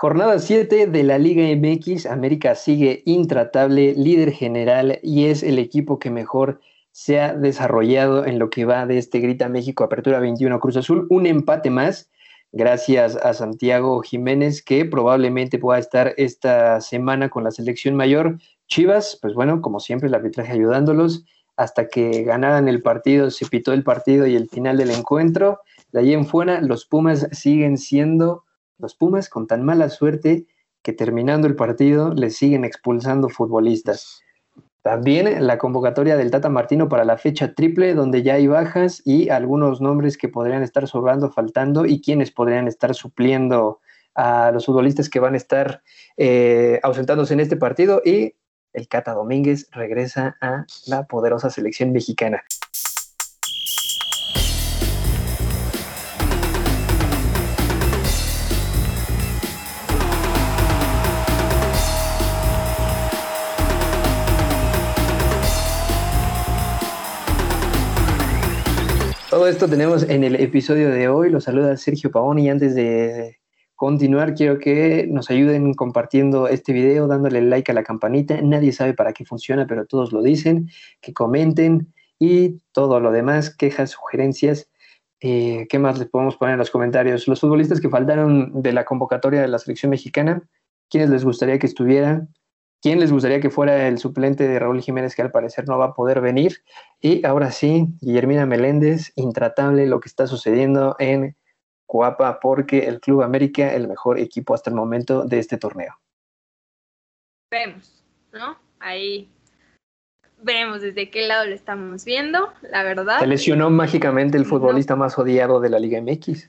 Jornada 7 de la Liga MX, América sigue intratable, líder general y es el equipo que mejor se ha desarrollado en lo que va de este Grita México Apertura 21 Cruz Azul. Un empate más, gracias a Santiago Jiménez, que probablemente pueda estar esta semana con la selección mayor. Chivas, pues bueno, como siempre, el arbitraje ayudándolos hasta que ganaran el partido, se pitó el partido y el final del encuentro. De ahí en fuera, los Pumas siguen siendo los Pumas con tan mala suerte que terminando el partido les siguen expulsando futbolistas. También la convocatoria del Tata Martino para la fecha triple, donde ya hay bajas y algunos nombres que podrían estar sobrando, faltando y quienes podrían estar supliendo a los futbolistas que van a estar eh, ausentándose en este partido. Y el Cata Domínguez regresa a la poderosa selección mexicana. Esto tenemos en el episodio de hoy. Los saluda Sergio Pavón y antes de continuar quiero que nos ayuden compartiendo este video, dándole like a la campanita. Nadie sabe para qué funciona, pero todos lo dicen. Que comenten y todo lo demás, quejas, sugerencias. Eh, ¿Qué más les podemos poner en los comentarios? Los futbolistas que faltaron de la convocatoria de la selección mexicana, ¿quiénes les gustaría que estuvieran? ¿Quién les gustaría que fuera el suplente de Raúl Jiménez, que al parecer no va a poder venir? Y ahora sí, Guillermina Meléndez, intratable lo que está sucediendo en Coapa, porque el Club América, el mejor equipo hasta el momento de este torneo. Vemos, ¿no? Ahí vemos desde qué lado lo estamos viendo, la verdad. Se lesionó mágicamente el futbolista más odiado de la Liga MX.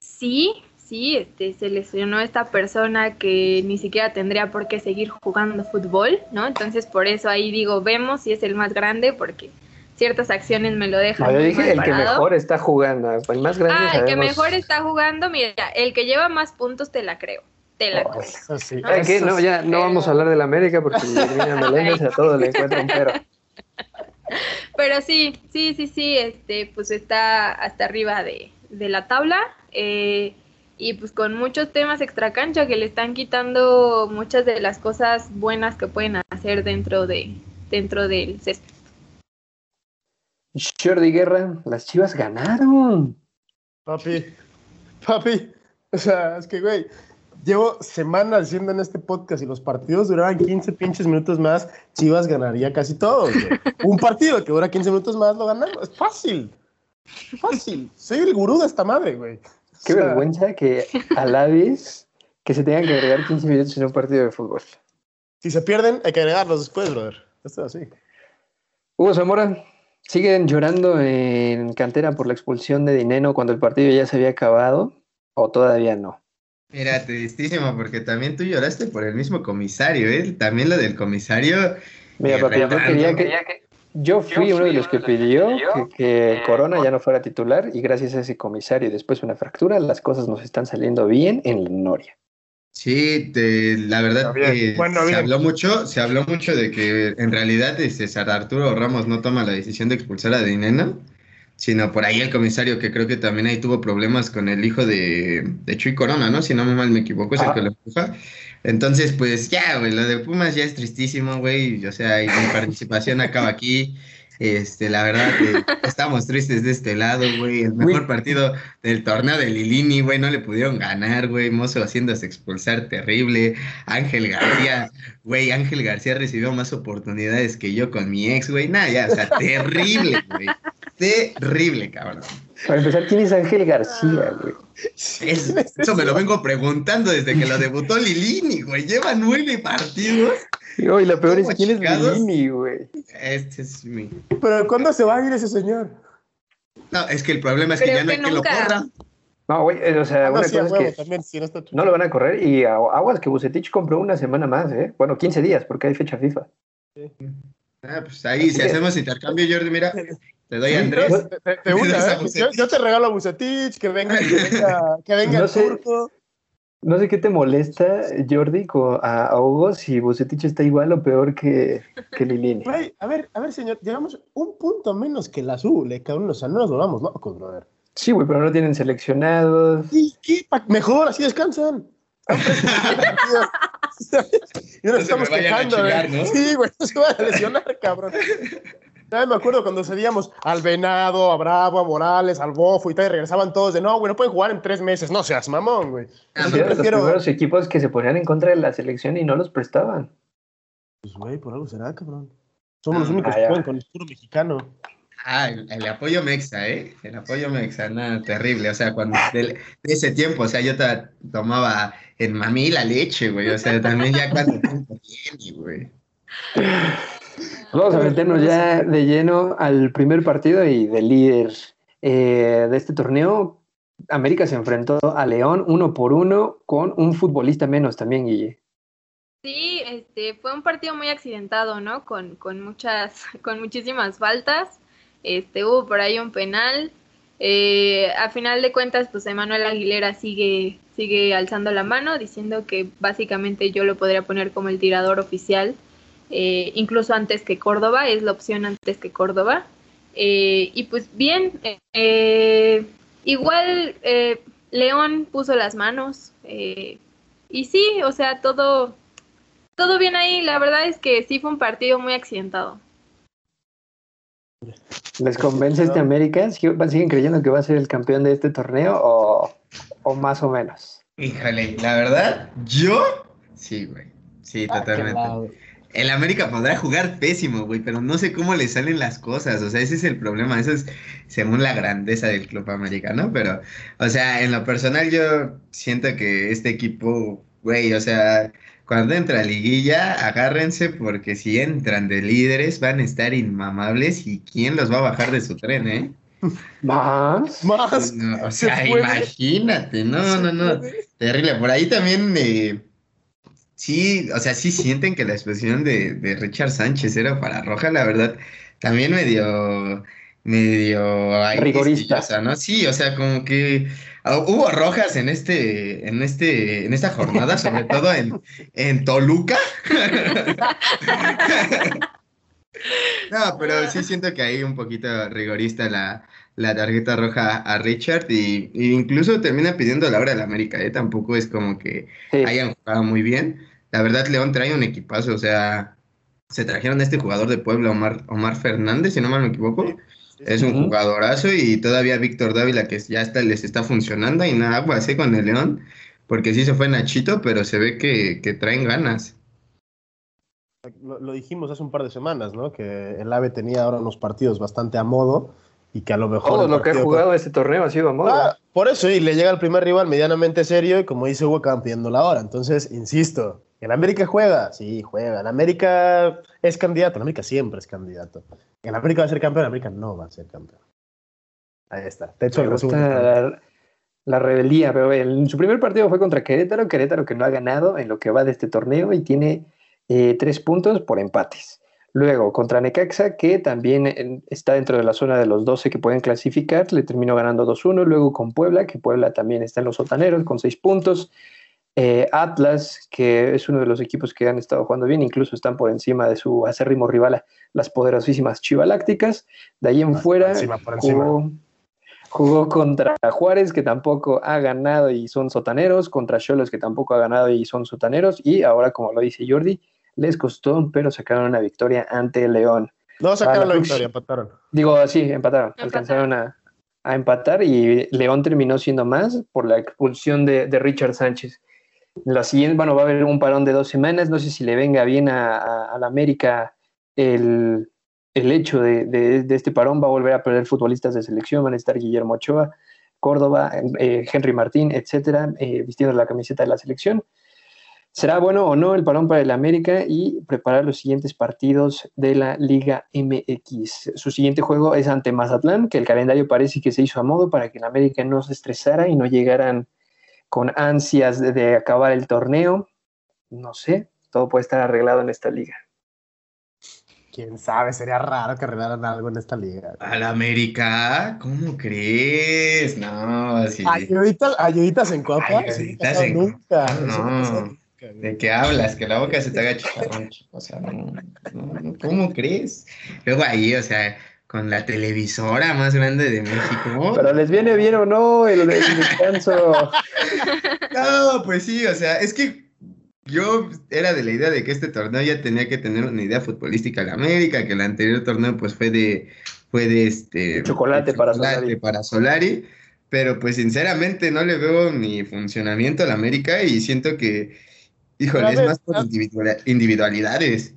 Sí, sí, este, se lesionó esta persona que ni siquiera tendría por qué seguir jugando fútbol, ¿no? Entonces por eso ahí digo, vemos si es el más grande, porque ciertas acciones me lo dejan. No, yo dije el que mejor está jugando, el más grande. Ah, el que mejor está jugando, mira, el que lleva más puntos te la creo. Te la creo. Eso sí. ¿No? No, ya no vamos a hablar de la América porque Meléndez a todo le encuentra un pero. Pero sí, sí, sí, sí, este, pues está hasta arriba de, de la tabla. Eh, y pues con muchos temas extracancha que le están quitando muchas de las cosas buenas que pueden hacer dentro de dentro del césped. Jordi Guerra, las Chivas ganaron. Papi, papi, o sea, es que güey, llevo semanas diciendo en este podcast y los partidos duraban 15 pinches minutos más, Chivas ganaría casi todo. Un partido que dura 15 minutos más lo ganamos, es fácil. Fácil. Soy el gurú de esta madre, güey. Qué vergüenza que alabes que se tengan que agregar 15 minutos en un partido de fútbol. Si se pierden, hay que agregarlos después, brother. Esto es así. Hugo Zamora, ¿siguen llorando en cantera por la expulsión de Dineno cuando el partido ya se había acabado o todavía no? Mira, tristísimo, porque también tú lloraste por el mismo comisario, ¿eh? También lo del comisario. Mira, papi, yo quería que, yo fui uno de los que pidió que, Corona ya no fuera titular y gracias a ese comisario y después una fractura, las cosas nos están saliendo bien en la Noria. Sí, la verdad que se habló mucho, se habló mucho de que en realidad César Arturo Ramos no toma la decisión de expulsar a Dineno, sino por ahí el comisario que creo que también ahí tuvo problemas con el hijo de, de Chuy Corona, ¿no? Si no mal me equivoco, es el que lo empuja. Entonces, pues ya, güey, lo de Pumas ya es tristísimo, güey. O sea, mi participación acaba aquí. Este, la verdad que estamos tristes de este lado, güey. El mejor partido del torneo de Lilini, güey, no le pudieron ganar, güey. Mozo haciéndose expulsar terrible. Ángel García, güey, Ángel García recibió más oportunidades que yo con mi ex, güey. Nada, ya, o sea, terrible, güey. Terrible, cabrón. Para empezar, ¿quién es Ángel García, güey? eso me lo vengo preguntando desde que lo debutó Lilini, güey. Lleva nueve partidos. Y la peor es quién es Lilini, güey. Este es mi. Pero ¿cuándo se va a ir ese señor? No, es que el problema es que ya no hay que lo corra. No, güey, o sea, ah, una cosa es que no, lo van a correr y aguas que Bucetich compró una semana más, ¿eh? Bueno, 15 días, porque hay fecha FIFA. Sí. Ah, pues ahí, si hacemos intercambio, Jordi, mira, te doy a Andrés. Te, gusta, ¿eh? yo, te regalo a Bucetich, que venga, que venga, que venga no el sé, turco. No sé qué te molesta, Jordi, a, Hugo, si Bucetich está igual o peor que, que Lilini. a ver, a ver, señor, llevamos un punto menos que el azul, eh, cabrón, o sea, no nos volvamos locos, brother. Sí, güey, pero no tienen seleccionados. ¿Y qué? Mejor, así descansan. y nos estamos quejando, ¿no? Sí, güey, no se va a lesionar, cabrón. Ya me acuerdo cuando cedíamos al Venado, a Bravo, a Morales, al Bofo y tal, y regresaban todos de no, güey, no pueden jugar en tres meses. No seas mamón, güey. Ah, los primeros equipos que se ponían en contra de la selección y no los prestaban. Pues, güey, por algo será, cabrón. Somos los ah, únicos que juegan con el puro mexicano. Ah, el, apoyo mexa, ¿eh? El apoyo mexa, nada, terrible. O sea, cuando de, ese tiempo, o sea, yo tomaba en mamí la leche, güey. O sea, también ya cuando tiempo tiene, güey. Vamos a meternos ya de lleno al primer partido y de líder eh, de este torneo. América se enfrentó a León uno por uno con un futbolista menos también, Guille. Sí, este, fue un partido muy accidentado, ¿no? Con, con muchas, con muchísimas faltas. Este, hubo por ahí un penal. Eh, a final de cuentas, pues Emanuel Aguilera sigue, sigue alzando la mano, diciendo que básicamente yo lo podría poner como el tirador oficial eh, incluso antes que Córdoba, es la opción antes que Córdoba. Eh, y pues bien, eh, igual León puso las manos y sí, o sea, todo, todo bien ahí. La verdad es que sí fue un partido muy accidentado. ¿Les convence este América? ¿Siguen creyendo que va a ser el campeón de este torneo o, o más o menos? Híjole, la verdad, yo sí, güey. Sí, ah, totalmente. El América podrá jugar pésimo, güey, pero no sé cómo le salen las cosas. O sea, ese es el problema. Eso es según la grandeza del club americano. Pero, o sea, en lo personal yo siento que este equipo, güey, o sea, cuando entra a liguilla, agárrense porque si entran de líderes van a estar inmamables y quién los va a bajar de su tren, ¿eh? Más, más. o sea, imagínate, no, no, no. Terrible. Por ahí también... Eh, sí, o sea, sí sienten que la expresión de, de Richard Sánchez era para Roja, la verdad, también medio, medio rigorista, ¿no? Sí, o sea, como que ah, hubo rojas en este, en este, en esta jornada, sobre todo en, en Toluca. no, pero sí siento que hay un poquito rigorista la, la tarjeta roja a Richard y, incluso termina pidiendo la hora de la América, ¿eh? Tampoco es como que hayan jugado muy bien. La verdad, León trae un equipazo, o sea, se trajeron a este jugador de Puebla, Omar, Omar Fernández, si no mal me equivoco. Es un jugadorazo y todavía Víctor Dávila que ya está, les está funcionando y nada, pues así con el León, porque sí se fue Nachito, pero se ve que, que traen ganas. Lo, dijimos hace un par de semanas, ¿no? Que el AVE tenía ahora unos partidos bastante a modo y que a lo mejor... Todo lo que ha jugado este torneo ha sido a modo. Ah, por eso, y le llega el primer rival medianamente serio y como dice Hugo, cambiando la hora. Entonces, insisto, ¿En América juega? Sí, juega. En América es candidato. En América siempre es candidato. En América va a ser campeón. En América no va a ser campeón. Ahí está. De hecho, la, la, rebeldía. Pero en su primer partido fue contra Querétaro. Querétaro que no ha ganado en lo que va de este torneo y tiene eh, tres puntos por empates. Luego, contra Necaxa, que también está dentro de la zona de los 12 que pueden clasificar, le terminó ganando 2-1. Luego con Puebla, que Puebla también está en los sotaneros con seis puntos. Eh, Atlas, que es uno de los equipos que han estado jugando bien, incluso están por encima de su acérrimo rival, las poderosísimas Chivalácticas. De ahí en fuera Jugó, contra Juárez, que tampoco ha ganado y son sotaneros, contra Cholos, que tampoco ha ganado y son sotaneros, y ahora, como lo dice Jordi, les costó, pero sacaron una victoria ante León. No sacaron la victoria, empataron. Digo, sí, empataron, alcanzaron a, empatar y León terminó siendo más por la expulsión de Richard Sánchez. La siguiente, bueno, va a haber un parón de dos semanas. No sé si le venga bien a, la América el, hecho de, este parón. Va a volver a perder futbolistas de selección. Van a estar Guillermo Ochoa, Córdoba, eh, Henry Martín, etcétera, eh, vistiendo la camiseta de la selección. ¿Será bueno o no el parón para el América y preparar los siguientes partidos de la Liga MX? Su siguiente juego es ante Mazatlán, que el calendario parece que se hizo a modo para que el América no se estresara y no llegaran con ansias de, acabar el torneo. No sé, todo puede estar arreglado en esta liga. Quién sabe, sería raro que arreglaran algo en esta liga. ¿Al América? ¿Cómo crees? No, así. ¿Ayuditas, en copa? Ayuditas en nunca. No. ¿De qué hablas? Que la boca se te haga chicharrón. O sea, no, ¿cómo crees? Luego ahí, o sea, con la televisora más grande de México. Pero les viene bien o no el, descanso. no, pues sí, o sea, es que yo era de la idea de que este torneo ya tenía que tener una idea futbolística en América, que el anterior torneo pues fue de fue de este chocolate, para Solari. para Solari, pero pues sinceramente no le veo ni funcionamiento a la América y siento que híjole, es más por individualidades.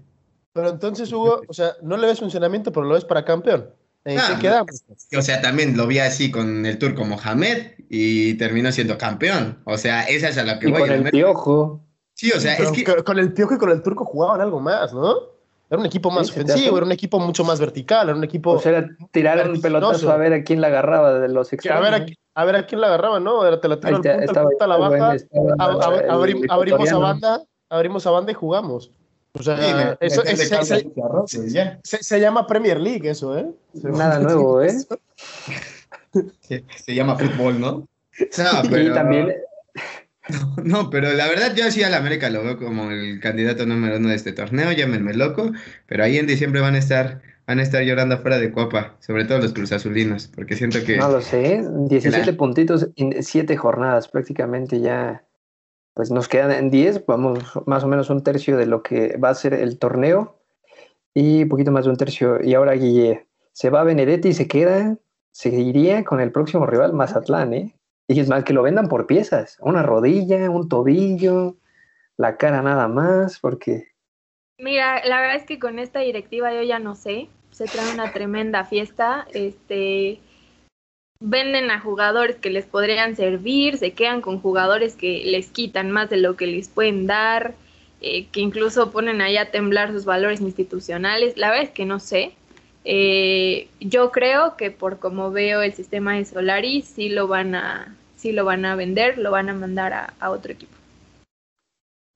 Pero entonces, Hugo, o sea, no le ves funcionamiento, pero lo ves para campeón. ¿En qué quedamos? O sea, también lo vi así con el turco Mohamed y terminó siendo campeón. O sea, esa es a la que y voy. Con el piojo. Sí, o sea, es que. Con el piojo y con el turco jugaban algo más, ¿no? Era un equipo más ofensivo, era un equipo mucho más vertical, era un equipo. O sea, era tirar un pelotazo a ver a quién la agarraba de los extremos. A ver a, a, ver a quién la agarraba, ¿no? Era, te la tiro al punto, la baja, abrimos a banda, abrimos a banda y jugamos. O sea, eso, se, llama Premier League, eso, ¿eh? Nada nuevo, ¿eh? Se, llama fútbol, ¿no? pero... también... No, pero la verdad yo sí al América lo veo como el candidato número uno de este torneo, llámenme loco, pero ahí en diciembre van a estar van a estar llorando afuera de Copa, sobre todo los cruzazulinos, porque siento que... No lo sé, 17 puntitos en 7 jornadas, prácticamente ya pues nos quedan en 10, vamos más o menos un tercio de lo que va a ser el torneo y un poquito más de un tercio. Y ahora Guille, se va Benedetti y se queda, se iría con el próximo rival Mazatlán, ¿eh? Y es más, que lo vendan por piezas, una rodilla, un tobillo, la cara nada más, porque... Mira, la verdad es que con esta directiva yo ya no sé, se trae una tremenda fiesta, este venden a jugadores que les podrían servir, se quedan con jugadores que les quitan más de lo que les pueden dar, eh, que incluso ponen ahí a temblar sus valores institucionales. La verdad es que no sé. Eh, yo creo que por como veo el sistema de Solaris, sí lo van a, sí lo van a vender, lo van a mandar a, a otro equipo.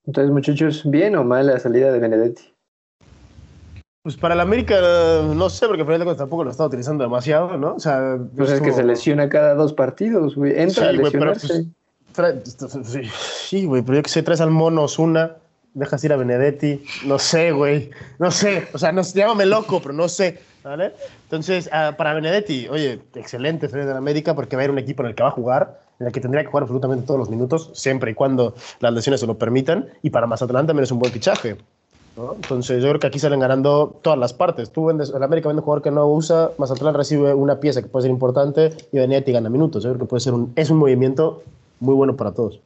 Entonces, muchachos, ¿bien o mal la salida de Benedetti? Pues para el América, no sé, porque al tampoco lo está utilizando demasiado, ¿no? O sea, pues es que se lesiona cada dos partidos, güey. Entra a lesionarse. sí, güey, pero yo que sé, traes al mono una, dejas ir a Benedetti, no sé, güey, no sé, o sea, no, llámame loco, pero no sé, ¿vale? Entonces, ah, para Benedetti, oye, excelente salir del América porque va a ir un equipo en el que va a jugar, en el que tendría que jugar absolutamente todos los minutos, siempre y cuando las lesiones se lo permitan, y para Mazatlán también es un buen fichaje. Entonces yo creo que aquí salen ganando todas las partes. Tú vendes, el América vende un jugador que no usa, Mazatlán recibe una pieza que puede ser importante y Benedetti gana minutos. Yo creo que puede ser un, es un movimiento muy bueno para todos.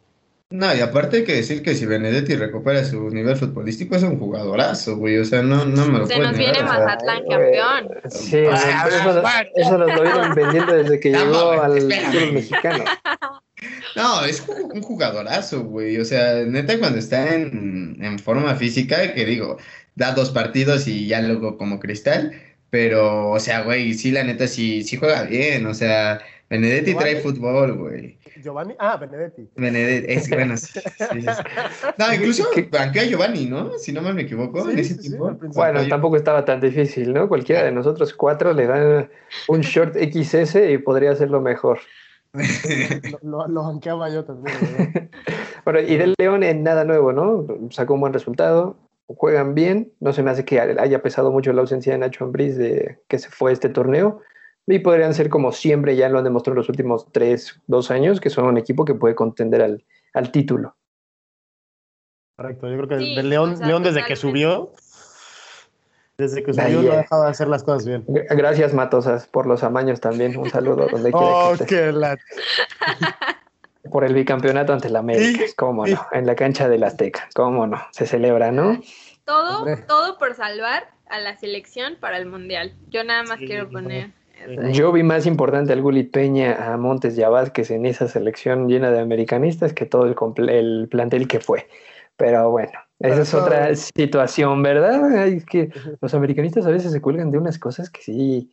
No, y aparte hay que decir que si Benedetti recupera su nivel futbolístico es un jugadorazo, güey. O sea, no, no me lo Se nos viene Mazatlán campeón. Sí, eso, nos lo vieron vendiendo desde que llegó al fútbol mexicano. No, es un jugadorazo, güey. O sea, neta, cuando está en, en, forma física, que digo, da dos partidos y ya luego como cristal. Pero, o sea, güey, sí, la neta, sí, sí juega bien. O sea, Benedetti trae fútbol, güey. Giovanni, ah, Benedetti. Benedetti, es bueno. Sí, No, incluso banquea Giovanni, ¿no? Si no me equivoco, en ese tiempo. Bueno, tampoco estaba tan difícil, ¿no? Cualquiera de nosotros cuatro le dan un short XS y podría hacerlo mejor lo, lo, banqueaba yo también. bueno, y del León en nada nuevo, ¿no? Sacó un buen resultado, juegan bien, no se me hace que haya pesado mucho la ausencia de Nacho Ambriz de que se fue este torneo. Y podrían ser como siempre, ya lo han demostrado en los últimos tres, dos años, que son un equipo que puede contender al, al título. Correcto, yo creo que del León, León desde que subió, desde que subió no ha dejado de hacer las cosas bien. Gracias, Matosas, por los amaños también. Un saludo donde quiera oh, qué la... Por el bicampeonato ante la América, cómo no, en la cancha del Azteca, cómo no, se celebra, ¿no? Todo, todo por salvar a la selección para el Mundial. Yo nada más quiero poner... Yo vi más importante al Gulit Peña, a Montes y a Vázquez en esa selección llena de americanistas que todo el, el plantel que fue. Pero bueno, esa es otra situación, ¿verdad? Es que los americanistas a veces se cuelgan de unas cosas que sí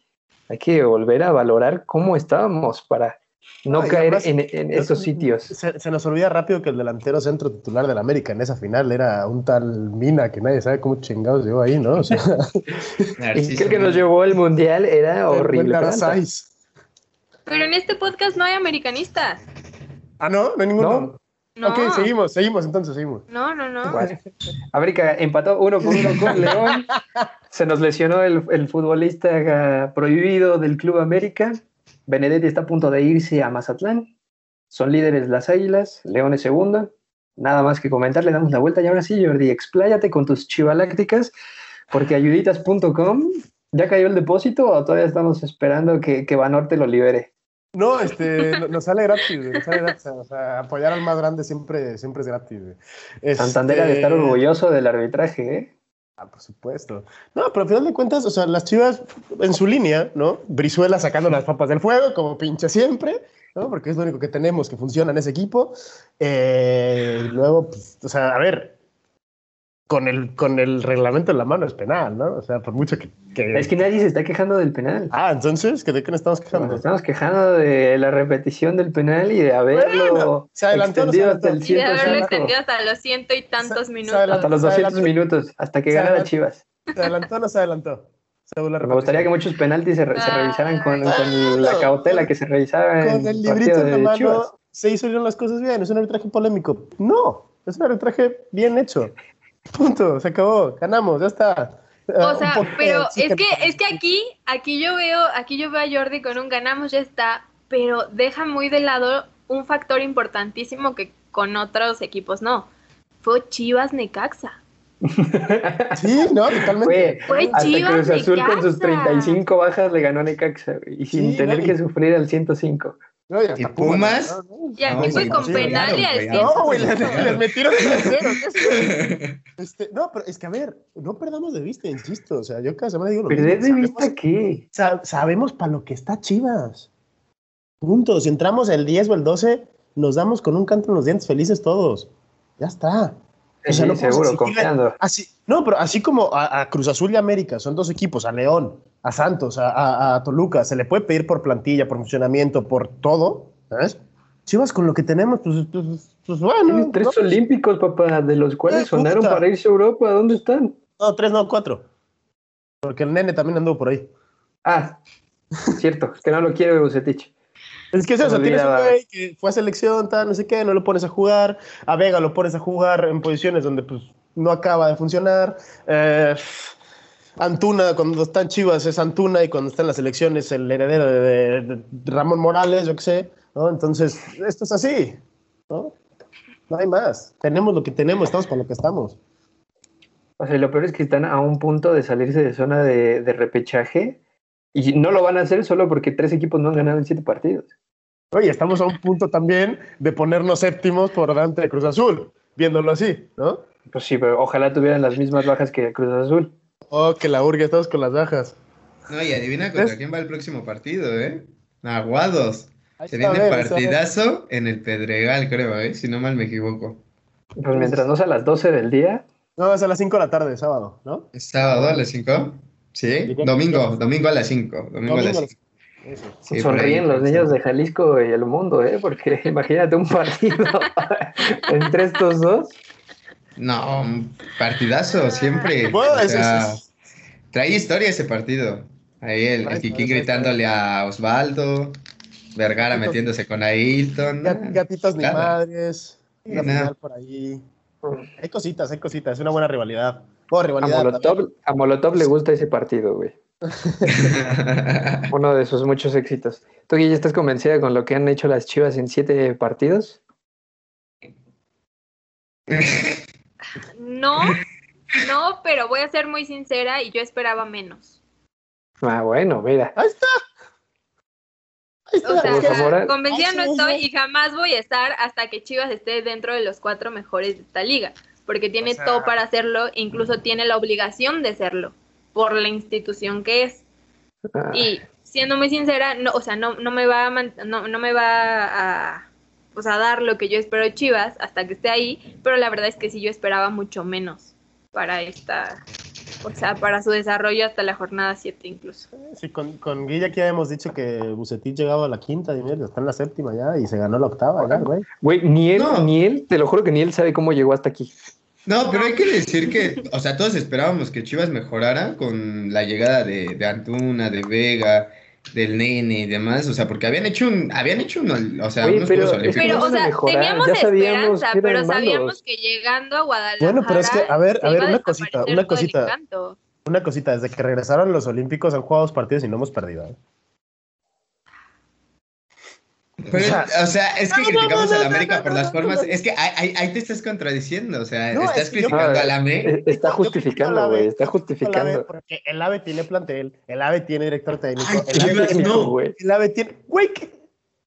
hay que volver a valorar cómo estábamos para no, caer en, en, esos sitios. Se, nos olvida rápido que el delantero centro titular del América en esa final era un tal Mina que nadie sabe cómo chingados llegó ahí, ¿no? O sea, y que el que nos llevó al mundial era horrible. Pero en este podcast no hay americanistas. Ah, no, no hay ninguno. Ok, seguimos, seguimos, entonces seguimos. No, no, no. América empató uno por uno con León. Se nos lesionó el, futbolista prohibido del Club América. Benedetti está a punto de irse a Mazatlán. Son líderes las Águilas. León es segunda. Nada más que comentar, le damos la vuelta. Y ahora sí, Jordi, expláyate con tus chivalácticas, porque ayuditas.com, ¿ya cayó el depósito o todavía estamos esperando que, que Banorte lo libere? No, este, nos sale gratis, nos sale gratis. O sea, apoyar al más grande siempre, siempre es gratis. Este... Santander de estar orgulloso del arbitraje, ¿eh? Ah, por supuesto. No, pero al final de cuentas, o sea, las chivas en su línea, ¿no? Brizuela sacando las papas del fuego, como pinche siempre, ¿no? Porque es lo único que tenemos que funciona en ese equipo. Eh, luego, pues, o sea, a ver, con el, con el reglamento en la mano es penal, ¿no? O sea, por mucho que, Es que nadie se está quejando del penal. Ah, entonces, ¿de qué nos estamos quejando? Nos estamos quejando de la repetición del penal y de haberlo se adelantó, extendido hasta el Y de haberlo extendido hasta los ciento y tantos minutos. hasta los 200 minutos, hasta que gana la Chivas. ¿Se adelantó o no se adelantó? Me gustaría que muchos penaltis se, revisaran con, con la cautela que se revisaba con el librito en la mano se hicieron las cosas bien, es un arbitraje polémico. No, es un arbitraje bien hecho. Punto, se acabó, ganamos, ya está. O sea, pero es que, es que aquí, aquí yo veo, aquí yo veo a Jordi con un ganamos, ya está, pero deja muy de lado un factor importantísimo que con otros equipos no. Fue Chivas Necaxa. sí, no, totalmente. Fue, Chivas Cruz Azul con sus 35 bajas le ganó Necaxa y sin tener que sufrir al 105. No, y, Pumas. Y aquí fue con penal y al No, güey, les, metieron cero. este, no, pero es que a ver, no perdamos de vista, insisto. O sea, yo cada semana digo lo ¿Perder de vista qué? sabemos para lo que está Chivas. Punto. Si entramos el 10 o el 12, nos damos con un canto en los dientes felices todos. Ya está. O sea, no seguro, confiando. Así, no, pero así como a, Cruz Azul y América son dos equipos, a León, a Santos, a, Toluca, se le puede pedir por plantilla, por funcionamiento, por todo, ¿sabes? Chivas con lo que tenemos, pues, pues, pues bueno. tres olímpicos, papá, de los cuales eh, sonaron para irse a Europa. ¿Dónde están? No, tres, no, cuatro. Porque el nene también anduvo por ahí. Ah, cierto, que no lo quiere Bucetich. Es que es eso, tienes un güey que fue a selección, tal, no sé qué, no lo pones a jugar. A Vega lo pones a jugar en posiciones donde pues no acaba de funcionar. Eh, Antuna, cuando está en Chivas es Antuna y cuando está en las elecciones el heredero de, Ramón Morales, yo qué sé. ¿no? Entonces, esto es así. ¿no? no hay más. Tenemos lo que tenemos, estamos con lo que estamos. O sea, lo peor es que están a un punto de salirse de zona de, de repechaje y no lo van a hacer solo porque tres equipos no han ganado en siete partidos. Oye, estamos a un punto también de ponernos séptimos por delante de Cruz Azul, viéndolo así, ¿no? Pues sí, pero ojalá tuvieran las mismas bajas que Cruz Azul. Oh, que la urge, estamos con las bajas. No, y adivina contra quién va el próximo partido, ¿eh? Aguados. Se viene partidazo en el Pedregal, creo, ¿eh? Si no mal me equivoco. Pues mientras no sea a las 12 del día. No, es a las 5 de la tarde, sábado, ¿no? ¿Es sábado a las 5? Sí, domingo, domingo a las 5. Domingo, a las 5. Sonríen los niños de Jalisco y el mundo, ¿eh? Porque imagínate un partido entre estos dos. No, partidazo, siempre. trae historia ese partido. Ahí el, el Kiki gritándole a Osvaldo, Vergara metiéndose con Ailton. gatitos ni madres. por ahí. Hay cositas, hay cositas. Es una buena rivalidad. a Molotov le gusta ese partido, güey. Uno de sus muchos éxitos. ¿Tú, ya estás convencida con lo que han hecho las Chivas en siete partidos? No, no, pero voy a ser muy sincera y yo esperaba menos. Ah, bueno, mira. Ahí está. O sea, convencida no estoy y jamás voy a estar hasta que Chivas esté dentro de los cuatro mejores de esta liga, porque tiene todo para hacerlo, incluso tiene la obligación de serlo por la institución que es. Ah. Y siendo muy sincera, no, o sea, no, no me va a no, no me va a, pues, a dar lo que yo espero de Chivas hasta que esté ahí, pero la verdad es que sí yo esperaba mucho menos para esta, o sea, para su desarrollo hasta la jornada 7 incluso. Sí, con, con Guilla ya hemos dicho que Bucetich llegaba a la quinta, y está en la séptima ya y se ganó la octava ya, güey. Güey, ni él, ni él, te lo juro que ni él sabe cómo llegó hasta aquí. No, pero hay que decir que, o sea, todos esperábamos que Chivas mejorara con la llegada de, Antuna, de Vega del nene y demás, o sea, porque habían hecho un, habían hecho un, o sea, unos pero, Pero, o sea, teníamos esperanza, pero sabíamos que llegando a Guadalajara. Bueno, pero es que, a ver, a ver, una cosita, una cosita. Una cosita, desde que regresaron los Olímpicos han jugado dos partidos y no hemos perdido. ¿eh? O, sea, es que criticamos a la América por las formas. Es que ahí, ahí, te estás contradiciendo. O sea, estás criticando a la América. Está justificando, güey. Está justificando. Porque el AVE tiene plantel, el AVE tiene director técnico. el Chivas AVE no, güey. El AVE tiene. Güey,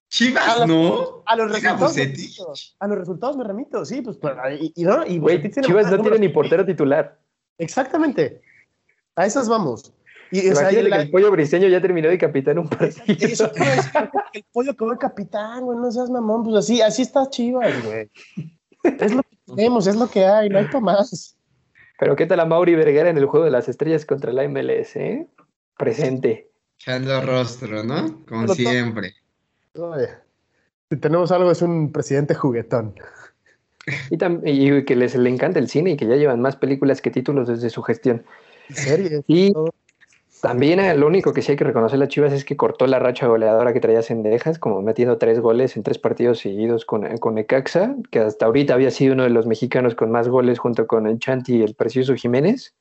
Chivas no. A los resultados. A los resultados me remito, sí, pues. Y, y, no, y güey, Chivas no tiene ni portero titular. Exactamente. A esas vamos. Y, o sea, que el pollo briseño ya terminó de capitán un partido. Eso, el pollo que va capitán, güey, no seas mamón, pues así, así está Chivas, güey. Es lo que tenemos, es lo que hay, no hay para más. Pero ¿qué tal a Mauri Vergara en el juego de las estrellas contra la MLS, eh? Presente. Echando rostro, ¿no? Como siempre. si tenemos algo es un presidente juguetón. Y, y, que les le encanta el cine y que ya llevan más películas que títulos desde su gestión. Series. Y también eh, lo único que sí hay que reconocer a Chivas es que cortó la racha goleadora que traía Cendejas, como metiendo tres goles en tres partidos seguidos con, eh, con que hasta ahorita había sido uno de los mexicanos con más goles junto con el Chanti y el Precioso Jiménez.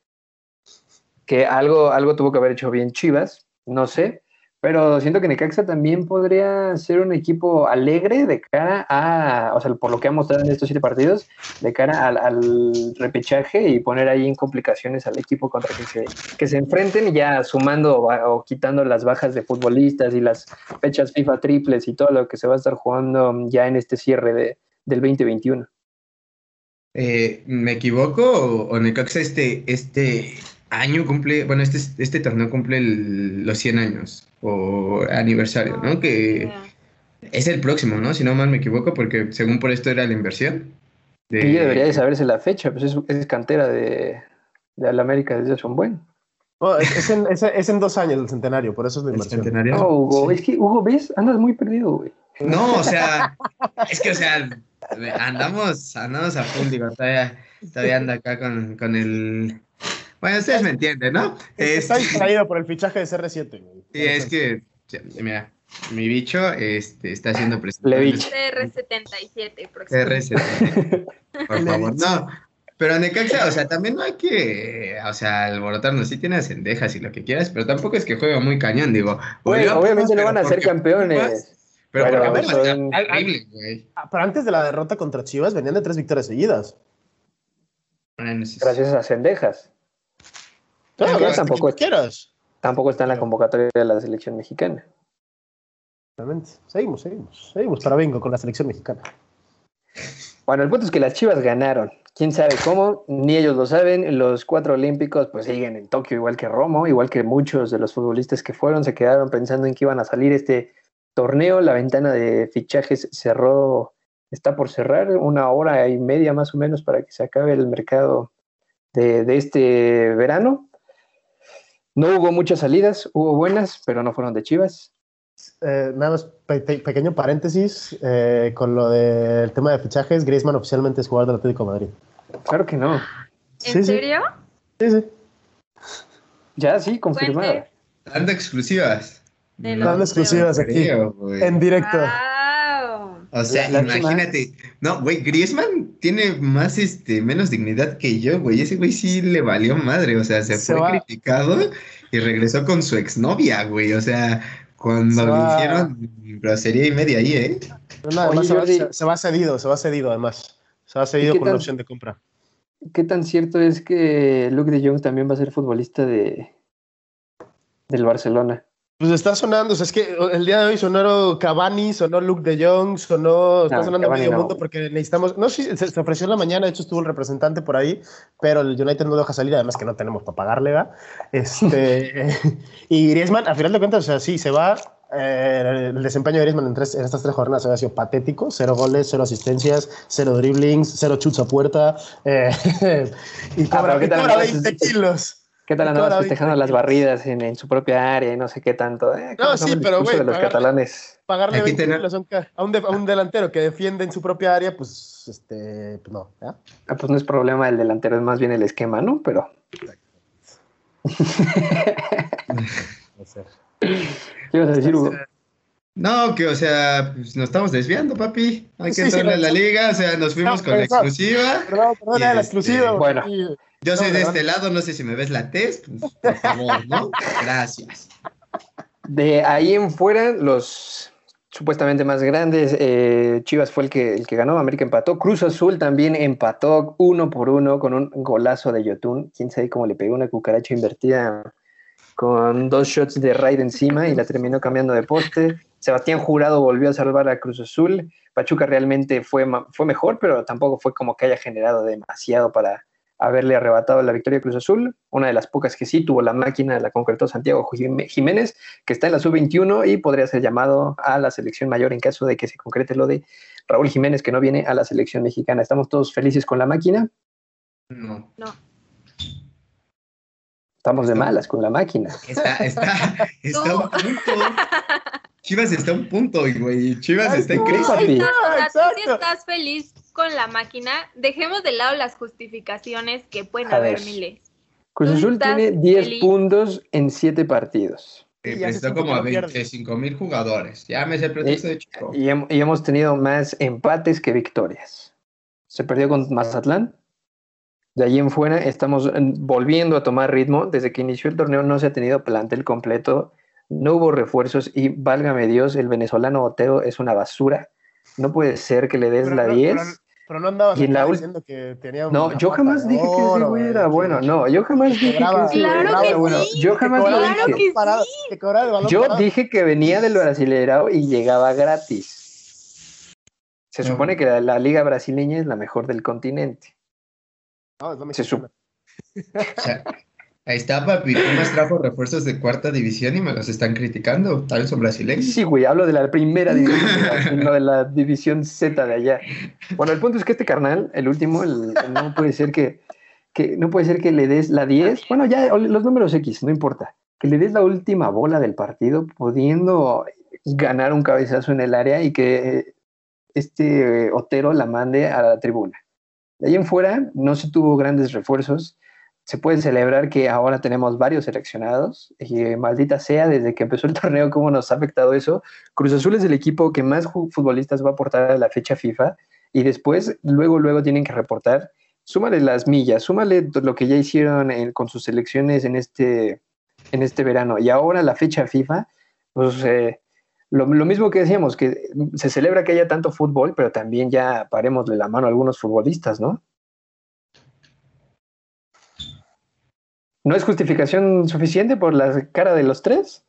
Que algo, algo tuvo que haber hecho bien Chivas, no sé, pero siento que Necaxa también podría ser un equipo alegre de cara a, o sea, por lo que ha mostrado en estos siete partidos, de cara al, repechaje y poner ahí en complicaciones al equipo contra que se, que se enfrenten, ya sumando o, quitando las bajas de futbolistas y las fechas FIFA triples y todo lo que se va a estar jugando ya en este cierre de, del 2021. Eh, ¿Me equivoco o, Necaxa este, este año cumple, bueno, este, este torneo cumple los 100 años? o aniversario, ¿no? Que es el próximo, ¿no? Si no mal me equivoco, porque según por esto era la inversión. De... Y debería de saberse la fecha, pues es, cantera de, de la América desde hace un buen. Oh, es, en, es, en, dos años el centenario, por eso es la inversión. centenario? Oh, Hugo, es que, Hugo, ¿ves? Andas muy perdido, güey. No, o sea, es que, o sea, andamos, andamos a full, digo, todavía, todavía anda acá con, con el bueno, ustedes me entienden, ¿no? Está este, distraído por el fichaje de CR7. Sí, es que, mira, mi bicho este, está haciendo presentación. CR77, CR77. Por favor, no. Pero Necaxa, o sea, también no hay que, o sea, alborotarnos. Sí tiene cendejas y lo que quieras, pero tampoco es que juegue muy cañón, digo. obviamente no van a ser campeones. Pero, pero, güey. Ah, pero antes de la derrota contra Chivas venían de tres victorias seguidas. Gracias a cendejas tampoco, tampoco está en la convocatoria de la selección mexicana. Exactamente. Seguimos, seguimos. Seguimos para bingo con la selección mexicana. Bueno, el punto es que las Chivas ganaron. Quién sabe cómo, ni ellos lo saben. Los cuatro olímpicos pues siguen en Tokio, igual que Romo, igual que muchos de los futbolistas que fueron, se quedaron pensando en que iban a salir este torneo. La ventana de fichajes cerró, está por cerrar, una hora y media más o menos para que se acabe el mercado de, de este verano. No hubo muchas salidas, hubo buenas, pero no fueron de Chivas. Eh, nada más, pequeño paréntesis eh, con lo del tema de fichajes. Griezmann oficialmente es jugador del Atlético de Madrid. Claro que no. ¿En serio? Sí, sí. Ya, sí, confirmado. Dando exclusivas. Dando exclusivas aquí. en directo. O sea, imagínate. No, güey, Griezmann tiene más, este, menos dignidad que yo, güey. Ese güey sí le valió madre. O sea, se, fue criticado y regresó con su exnovia, güey. O sea, cuando le hicieron grosería y media ahí, ¿eh? se, va, cedido, se va cedido además. Se va cedido con la opción de compra. ¿Qué tan cierto es que Luke de Jong también va a ser futbolista de del Barcelona? Pues está sonando, o sea, es que el día de hoy sonaron Cavani, sonó Luke de Jong, sonó, está sonando medio mundo porque necesitamos, no sé, se, se, ofreció en la mañana, de hecho estuvo el representante por ahí, pero el United no deja salir, además que no tenemos para pagarle, ¿verdad? Este, y Griezmann, a final de cuentas, o sea, sí, se va, eh, el desempeño de Griezmann en, en, estas tres jornadas ha sido patético, cero goles, cero asistencias, cero driblings, cero chuts a puerta, eh, y ah, cobra, ah, y cobra 20 kilos. ¿Qué tal andabas festejando las barridas en, su propia área y no sé qué tanto? Eh? No, sí, pero güey. De los catalanes. Pagarle 20 a, un a un delantero que defiende en su propia área, pues, este, pues no. Ah, pues no es problema del delantero, es más bien el esquema, ¿no? Pero. ¿Qué ibas a decir, Hugo? No, que o sea, pues, nos estamos desviando, papi. Hay que entrarle a la liga, o sea, nos fuimos con la exclusiva. Perdón, perdón, la este, exclusiva. Bueno, yo soy de este lado, no sé si me ves la test, pues, por favor, ¿no? Gracias. De ahí en fuera, los supuestamente más grandes, eh, Chivas fue el que, el que ganó, América empató, Cruz Azul también empató uno por uno con un golazo de Yotun, quién sabe cómo le pegó una cucaracha invertida con dos shots de raid encima y la terminó cambiando de poste. Sebastián Jurado volvió a salvar a Cruz Azul. Pachuca realmente fue, fue mejor, pero tampoco fue como que haya generado demasiado para haberle arrebatado la victoria a Cruz Azul. Una de las pocas que sí tuvo la máquina la concretó Santiago Jiménez, que está en la sub-21 y podría ser llamado a la selección mayor en caso de que se concrete lo de Raúl Jiménez, que no viene a la selección mexicana. ¿Estamos todos felices con la máquina? No. No. Estamos de malas con la máquina. Está, está, está un punto. Chivas está a un punto, güey. Chivas está en crisis. No, o sea, tú estás feliz con la máquina, dejemos de lado las justificaciones que pueden haber miles. Cruz Azul tiene 10 puntos en 7 partidos. Eh, está como a 25 mil jugadores. Llámese el pretexto de Chico. Y, y, hemos tenido más empates que victorias. Se perdió con Mazatlán, de allí en fuera estamos volviendo a tomar ritmo. Desde que inició el torneo no se ha tenido plantel completo, no hubo refuerzos y válgame Dios, el venezolano Otero es una basura. No puede ser que le des la 10. Pero, no andabas diciendo que tenía un No, yo jamás dije que ese güey era bueno. No, yo jamás dije que ese claro era bueno. Yo jamás claro lo dije. Que yo dije que venía del brasileirao y llegaba gratis. Se supone que la liga brasileña es la mejor del continente. No, es Se sup- ahí está, papi. Pumas trajo refuerzos de cuarta división y me los están criticando. Tal son brasileños. Sí, güey, hablo de la primera división, no de la división Z de allá. Bueno, el punto es que este carnal, el último, el, no puede ser que, que, no puede ser que le des la 10. Bueno, ya los números X, no importa. Que le des la última bola del partido, pudiendo ganar un cabezazo en el área y que este Otero la mande a la tribuna. De ahí en fuera no se tuvo grandes refuerzos. Se puede celebrar que ahora tenemos varios seleccionados y maldita sea, desde que empezó el torneo, cómo nos ha afectado eso. Cruz Azul es el equipo que más futbolistas va a aportar a la fecha FIFA y después, luego, luego tienen que reportar. Súmale las millas, súmale lo que ya hicieron con sus selecciones en este, en este verano y ahora la fecha FIFA, pues eh, lo, mismo que decíamos, que se celebra que haya tanto fútbol, pero también ya parémosle la mano a algunos futbolistas, ¿no? ¿No es justificación suficiente por la cara de los tres?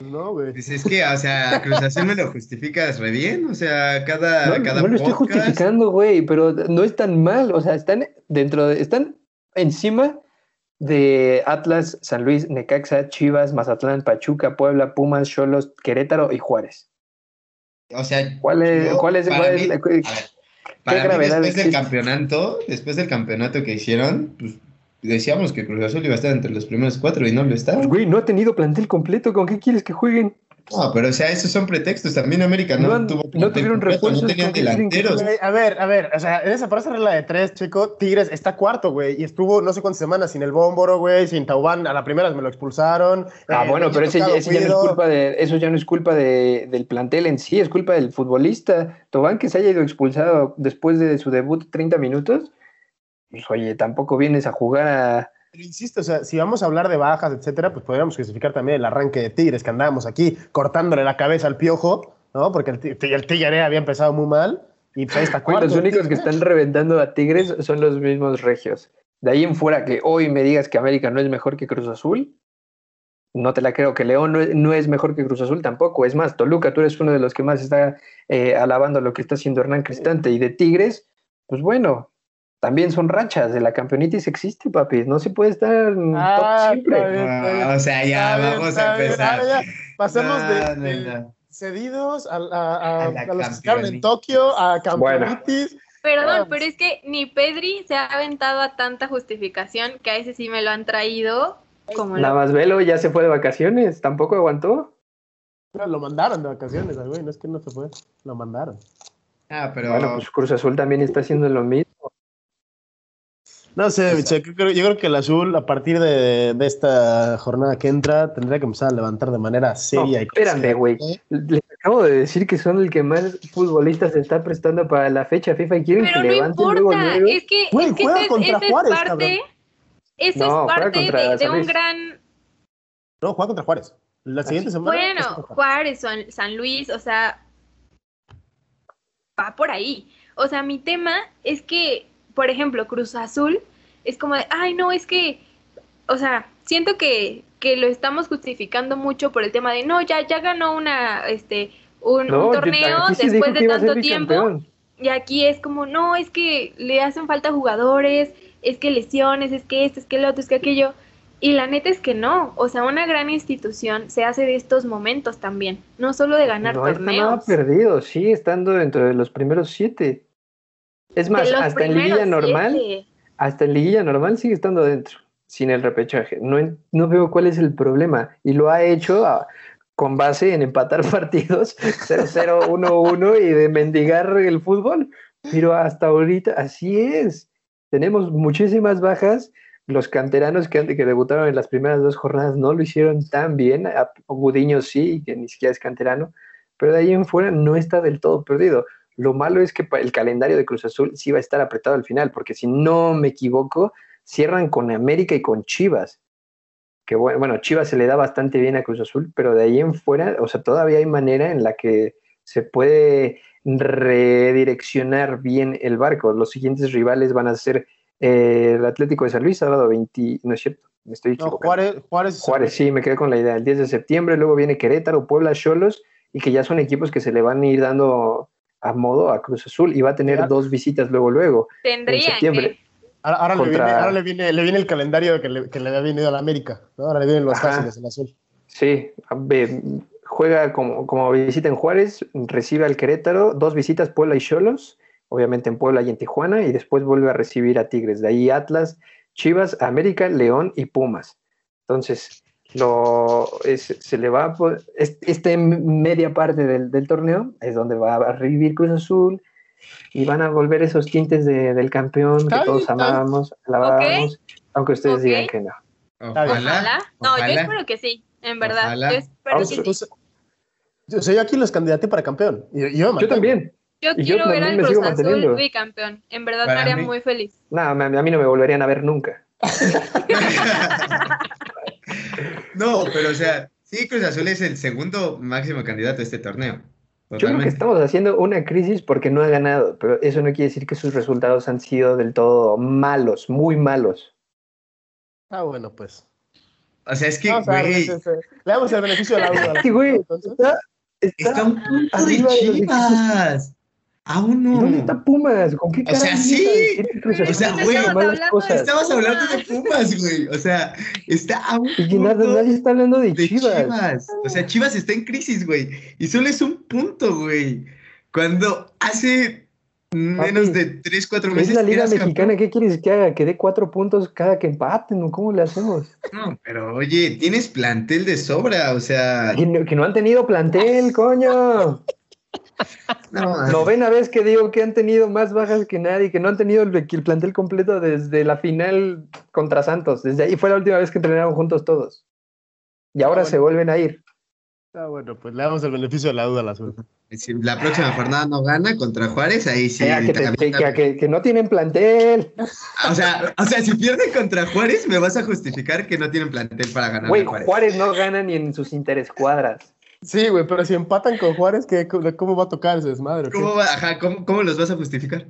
No, güey. Pues es que, o sea, Cruz Azul me lo justificas re bien, o sea, cada. No, cada no lo estoy justificando, güey, pero no es tan mal, o sea, están dentro de. Están encima de Atlas, San Luis, Necaxa, Chivas, Mazatlán, Pachuca, Puebla, Pumas, Cholos, Querétaro y Juárez. O sea, ¿cuál es, cuál es, para cuál mí, es- a ver, para mí, gravedad después del existe? campeonato, después del campeonato que hicieron, pues decíamos que Cruz Azul iba a estar entre los primeros cuatro y no lo está. Pues, güey, no ha tenido plantel completo, ¿con qué quieres que jueguen? No, pero o sea, esos son pretextos. También América no, No han- tuvo no tuvieron refuerzos, no tenían ¿con qué quieren que delanteros. Güey, A ver, a ver, o sea, en esa, esa regla de tres, chico, Tigres está cuarto, güey, y estuvo no sé cuántas semanas sin el Bómboro, güey, sin Taubán, a la primera me lo expulsaron. Ah, eh, bueno, pero ese, ya no es culpa de, eso ya no es culpa de, del plantel en sí, es culpa del futbolista. Tobán que se haya ido expulsado después de su debut 30 minutos, pues oye, tampoco vienes a jugar a... Pero insisto, o sea, si vamos a hablar de bajas, etcétera, pues podríamos justificar también el arranque de Tigres, que andábamos aquí cortándole la cabeza al piojo, ¿no? Porque el, Ti- el Tigre había empezado muy mal, y pues ahí está cuarto. los únicos que están reventando a Tigres son los mismos regios. De ahí en fuera que hoy me digas que América no es mejor que Cruz Azul, no te la creo. Que León no es, no es mejor que Cruz Azul tampoco. Es más, Toluca, tú eres uno de los que más está eh, alabando lo que está haciendo Hernán Cristante. Y de Tigres, pues bueno, también son rachas. De la campeonitis existe, papi. No se puede estar en Ah, top siempre. está bien, está bien. Ah, o sea, ya Está vamos a empezar. Ah. Pasemos No, de, no, de no. cedidos a, a- a- A la a los que estaban en. Tokio, a campeonitis. Perdón, pero es que ni Pedri se ha aventado a tanta justificación que a ese sí me lo han traído como Nada lo- más Velo ya se fue de vacaciones. Tampoco aguantó. No, Lo mandaron de vacaciones, al güey, no es que no se fue, lo mandaron. Ah, pero Bueno, pues Cruz Azul también está haciendo lo mismo. No sé, Miche, yo creo, que el azul, a partir de, esta jornada que entra, tendría que empezar a levantar de manera seria. y espérame, güey. Les acabo de decir que son el que más futbolistas se está prestando para la fecha FIFA y quieren que no levanten importa. luego Es que, es que juega contra Juárez, es parte, Eso es parte de, un gran. No, juega contra Juárez. La siguiente semana. Bueno, Juárez, San Luis, o sea. Va por ahí. O sea, mi tema es que por ejemplo, Cruz Azul, es como de, ay, no, es que, o sea, siento que, que lo estamos justificando mucho por el tema de, no, ya, ya ganó una, este, un, torneo después de tanto tiempo. Y aquí es como, no, es que le hacen falta jugadores, es que lesiones, es que esto, es que lo otro, es que aquello. Y la neta es que no, o sea, una gran institución se hace de estos momentos también, no solo de ganar torneos. No está nada perdido, sigue estando dentro de los primeros siete. Es más, hasta en liguilla normal, hasta en liguilla normal sigue estando dentro, sin el repechaje. No, no veo cuál es el problema. Y lo ha hecho con base en empatar partidos 0-0, 1-1 y de mendigar el fútbol. Pero hasta ahorita así es. Tenemos muchísimas bajas. Los canteranos que, que debutaron en las primeras dos jornadas no lo hicieron tan bien. Gudiño sí, que ni siquiera es canterano. Pero de ahí en fuera no está del todo perdido. Lo malo es que el calendario de Cruz Azul sí va a estar apretado al final, porque si no me equivoco, cierran con América y con Chivas. Que bueno, Chivas se le da bastante bien a Cruz Azul, pero de ahí en fuera, o sea, todavía hay manera en la que se puede redireccionar bien el barco. Los siguientes rivales van a ser eh, el Atlético de San Luis, sábado 20, no es cierto, me estoy equivocando. Juárez, Juárez, sí, me quedé con la idea. El 10 de septiembre, luego viene Querétaro, Puebla, Cholos, y que ya son equipos que se le van a ir dando a modo a Cruz Azul y va a tener dos visitas luego, luego. Tendría en septiembre. Ahora, le viene, le, viene, el calendario que le, que le había venido a la América, Ahora le vienen los fáciles en azul. Sí, juega como, como visita en Juárez, recibe al Querétaro, dos visitas Puebla y Cholos, obviamente en Puebla y en Tijuana, y después vuelve a recibir a Tigres. De ahí Atlas, Chivas, América, León y Pumas. Entonces, lo, se le va, esta media parte del, torneo es donde va a revivir Cruz Azul y van a volver esos tintes del campeón que todos amábamos, alabábamos, aunque ustedes digan que no. Ojalá. No, yo espero que sí, en verdad. Yo espero que sí. Yo, soy aquí los candidatos para campeón. yo, yo también. Yo quiero ver al Cruz Azul bicampeón. En verdad me haría muy feliz. No, a mí no me volverían a ver nunca. no, pero o sea, sí, Cruz Azul es el segundo máximo candidato a este torneo. Yo creo que estamos haciendo una crisis porque no ha ganado, pero eso no quiere decir que sus resultados han sido del todo malos, muy malos. Ah, bueno, pues. O sea, es que, güey. Le damos el beneficio de la duda. Sí, güey. Está, está, un punto de chivas. Aún no. ¿Dónde está Pumas? ¿Con qué cara? O sea, sí. O sea, güey, estabas hablando de Pumas, güey. O sea, está a un Y nada, nadie está hablando de, Chivas. O sea, Chivas está en crisis, güey. Y solo es un punto, güey. Cuando hace menos de 3, 4 meses. Es la Liga Mexicana, ¿qué quieres que haga? Que dé cuatro puntos cada que empaten, ¿Cómo le hacemos? No, pero oye, tienes plantel de sobra, o sea. Que no, que no han tenido plantel, coño. No, Novena vez que digo que han tenido más bajas que nadie, que no han tenido el, plantel completo desde la final contra Santos. Desde ahí fue la última vez que entrenaron juntos todos. Y ahora se vuelven a ir. Ah, bueno, pues le damos el beneficio de la duda a la suerte. Si la próxima jornada no gana contra Juárez, ahí sí. que, no tienen plantel. O sea, o sea, si pierden contra Juárez, me vas a justificar que no tienen plantel para ganar. Güey, Juárez. Juárez no gana ni en sus interescuadras. Sí, güey, pero si empatan con Juárez, ¿qué, ¿cómo va a tocar ese desmadre? ¿Cómo, va, ajá, ¿cómo, los vas a justificar?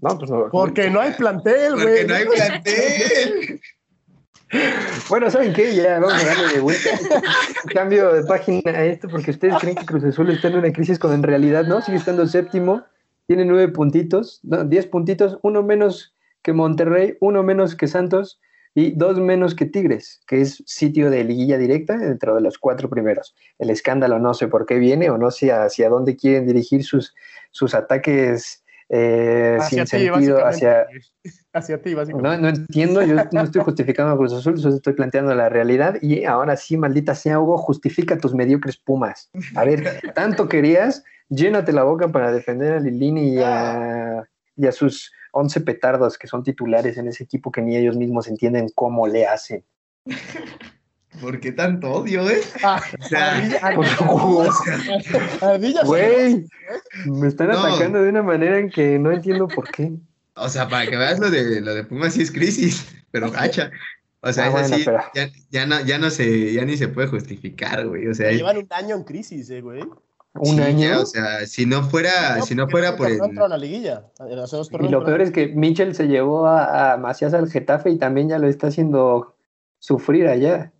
No, pues no. Porque no hay plantel, güey. Porque no hay plantel. bueno, ¿saben qué? Ya vamos a darle de vuelta. Cambio de página a esto porque ustedes creen que Cruz Azul está en una crisis cuando en realidad no, sigue estando séptimo, tiene nueve puntitos, no, diez puntitos, uno menos que Monterrey, uno menos que Santos y dos menos que Tigres, que es sitio de liguilla directa dentro de los cuatro primeros. El escándalo no sé por qué viene o no sé hacia dónde quieren dirigir sus, sus ataques eh, sin sentido hacia... Hacia ti, básicamente. No, no entiendo, yo no estoy justificando a Cruz Azul, solo estoy planteando la realidad y ahora sí, maldita sea Hugo, justifica tus mediocres Pumas. A ver, tanto querías, llénate la boca para defender a Lilini y a, y a sus 11 petardos que son titulares en ese equipo que ni ellos mismos entienden cómo le hacen. ¿Por qué tanto odio, eh? Ah, o sea, güey, me están atacando de una manera en que no entiendo por qué. O sea, para que veas lo de, lo de Pumas sí es crisis, pero gacha. O sea, ah, es así, ya, ya, no, ya no se, ya ni se puede justificar, güey. O sea, llevan un año en crisis, eh, güey. Un año. o sea, si no fuera, si no fuera por el. La liguilla, y lo peor es que Mitchell se llevó a, a Macías al Getafe y también ya lo está haciendo sufrir allá.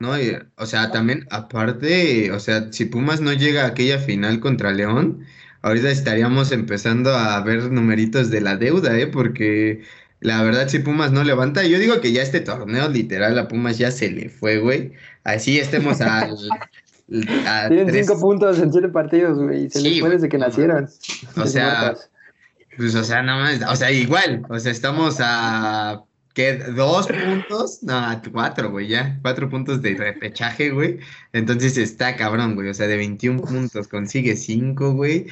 No, o sea, también, aparte, o sea, si Pumas no llega a aquella final contra León, ahorita estaríamos empezando a ver numeritos de la deuda, ¿eh? Porque la verdad, si Pumas no levanta, yo digo que ya este torneo literal a Pumas ya se le fue, güey. Así estemos al. Tienen cinco puntos en siete partidos, güey. Se les fue desde que nacieron. O sea, pues, o sea, nada más, o sea, igual, o sea, estamos a ¿Qué? ¿Dos puntos? No, cuatro, güey, ya. Cuatro puntos de repechaje, güey. Entonces está cabrón, güey. O sea, de 21 puntos consigue cinco, güey.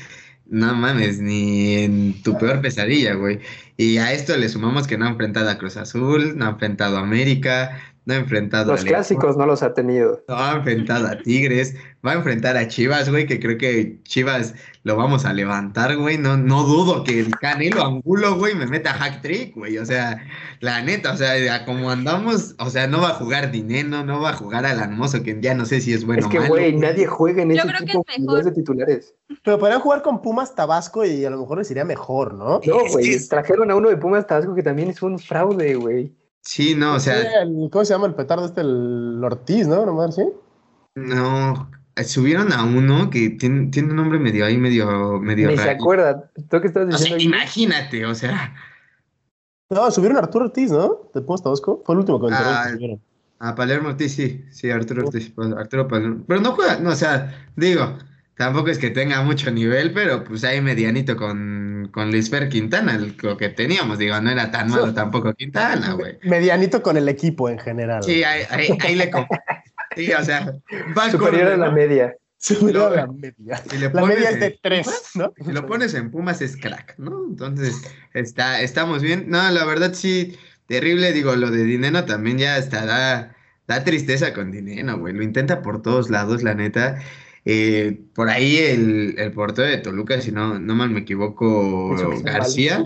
No mames, ni en tu peor pesadilla, güey. Y a esto le sumamos que no ha enfrentado a Cruz Azul, no ha enfrentado a América, no ha enfrentado los clásicos no los ha tenido. No ha enfrentado a Tigres, va a enfrentar a Chivas, güey, que creo que Chivas lo vamos a levantar, güey. No, no dudo que el Canelo Angulo, güey, me meta hack trick, güey. O sea, la neta, o sea, como andamos, o sea, no va a jugar Dineno, no va a jugar al Hermoso, que ya no sé si es bueno o malo. Es que, güey, nadie juega en ese tipo de titulares. Pero podrían jugar con Pumas Tabasco y a lo mejor les iría mejor, ¿no? No, güey, trajeron a uno de Pumas Tabasco que también es un fraude, güey. Sí, no, o sea. ¿Cómo se llama el petardo este? El Ortiz, ¿no? ¿No ¿sí? No, subieron a uno que tiene, tiene un nombre medio ahí, medio, medio Ni se acuerda. ¿Tú qué estás diciendo? imagínate, o sea. No, subieron a Arturo Ortiz, ¿no? ¿De Pumas Tabasco? Fue el último que ah, subieron. A Palermo Ortiz, sí, sí, Arturo Ortiz, Arturo Palermo. Pero no juega, no, o sea, digo, tampoco es que tenga mucho nivel, pero pues ahí medianito con, con Quintana, lo que teníamos, digo, no era tan malo tampoco Quintana, güey. Medianito con el equipo en general. Sí, ahí, ahí, le... sí, o sea, va Superior a la media. Superior a la media. la media es de tres, ¿no? Si lo pones en Pumas es crack, ¿no? Entonces, está, estamos bien. No, la verdad sí, terrible, digo, lo de Dineno también ya está, da, da tristeza con Dineno, güey. Lo intenta por todos lados, la neta. Eh, por ahí el, el portero de Toluca, si no, no mal me equivoco, García.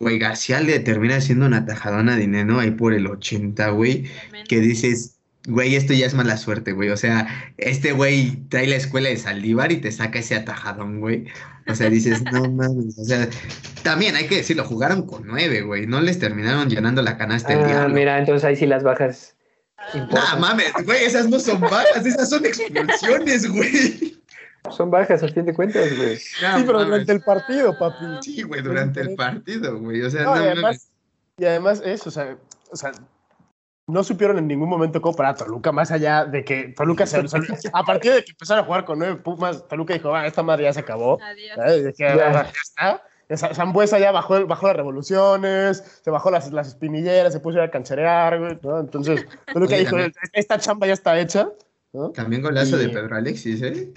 Güey, García le termina siendo una tajadona de Neno ahí por el 80, güey. Que dices, güey, esto ya es mala suerte, güey. O sea, este güey trae la escuela de Saldívar y te saca ese atajadón, güey. O sea, dices, no mames. O sea, también hay que decirlo, jugaron con nueve, güey. No les terminaron llenando la canasta el día. Ah, mira, entonces ahí sí las bajas Ah, mames, güey, esas no son bajas, esas son expulsiones, güey. Son bajas a fin de cuentas, güey. sí, pero durante el partido, papi. Sí, güey, durante el partido, güey. O sea, no, y, además, y además eso, o sea, o sea, no supieron en ningún momento cómo para Toluca, más allá de que Toluca se, a partir de que empezaron a jugar con nueve Pumas, Toluca dijo, ah, esta madre ya se acabó. Adiós. Ya, ya está. Zambuesa ya bajó, bajó las revoluciones, se bajó las, las espinilleras, se puso a cancherear, güey, ¿no? Entonces, lo que dijo, esta chamba ya está hecha. ¿no? También golazo de Pedro Alexis, ¿eh?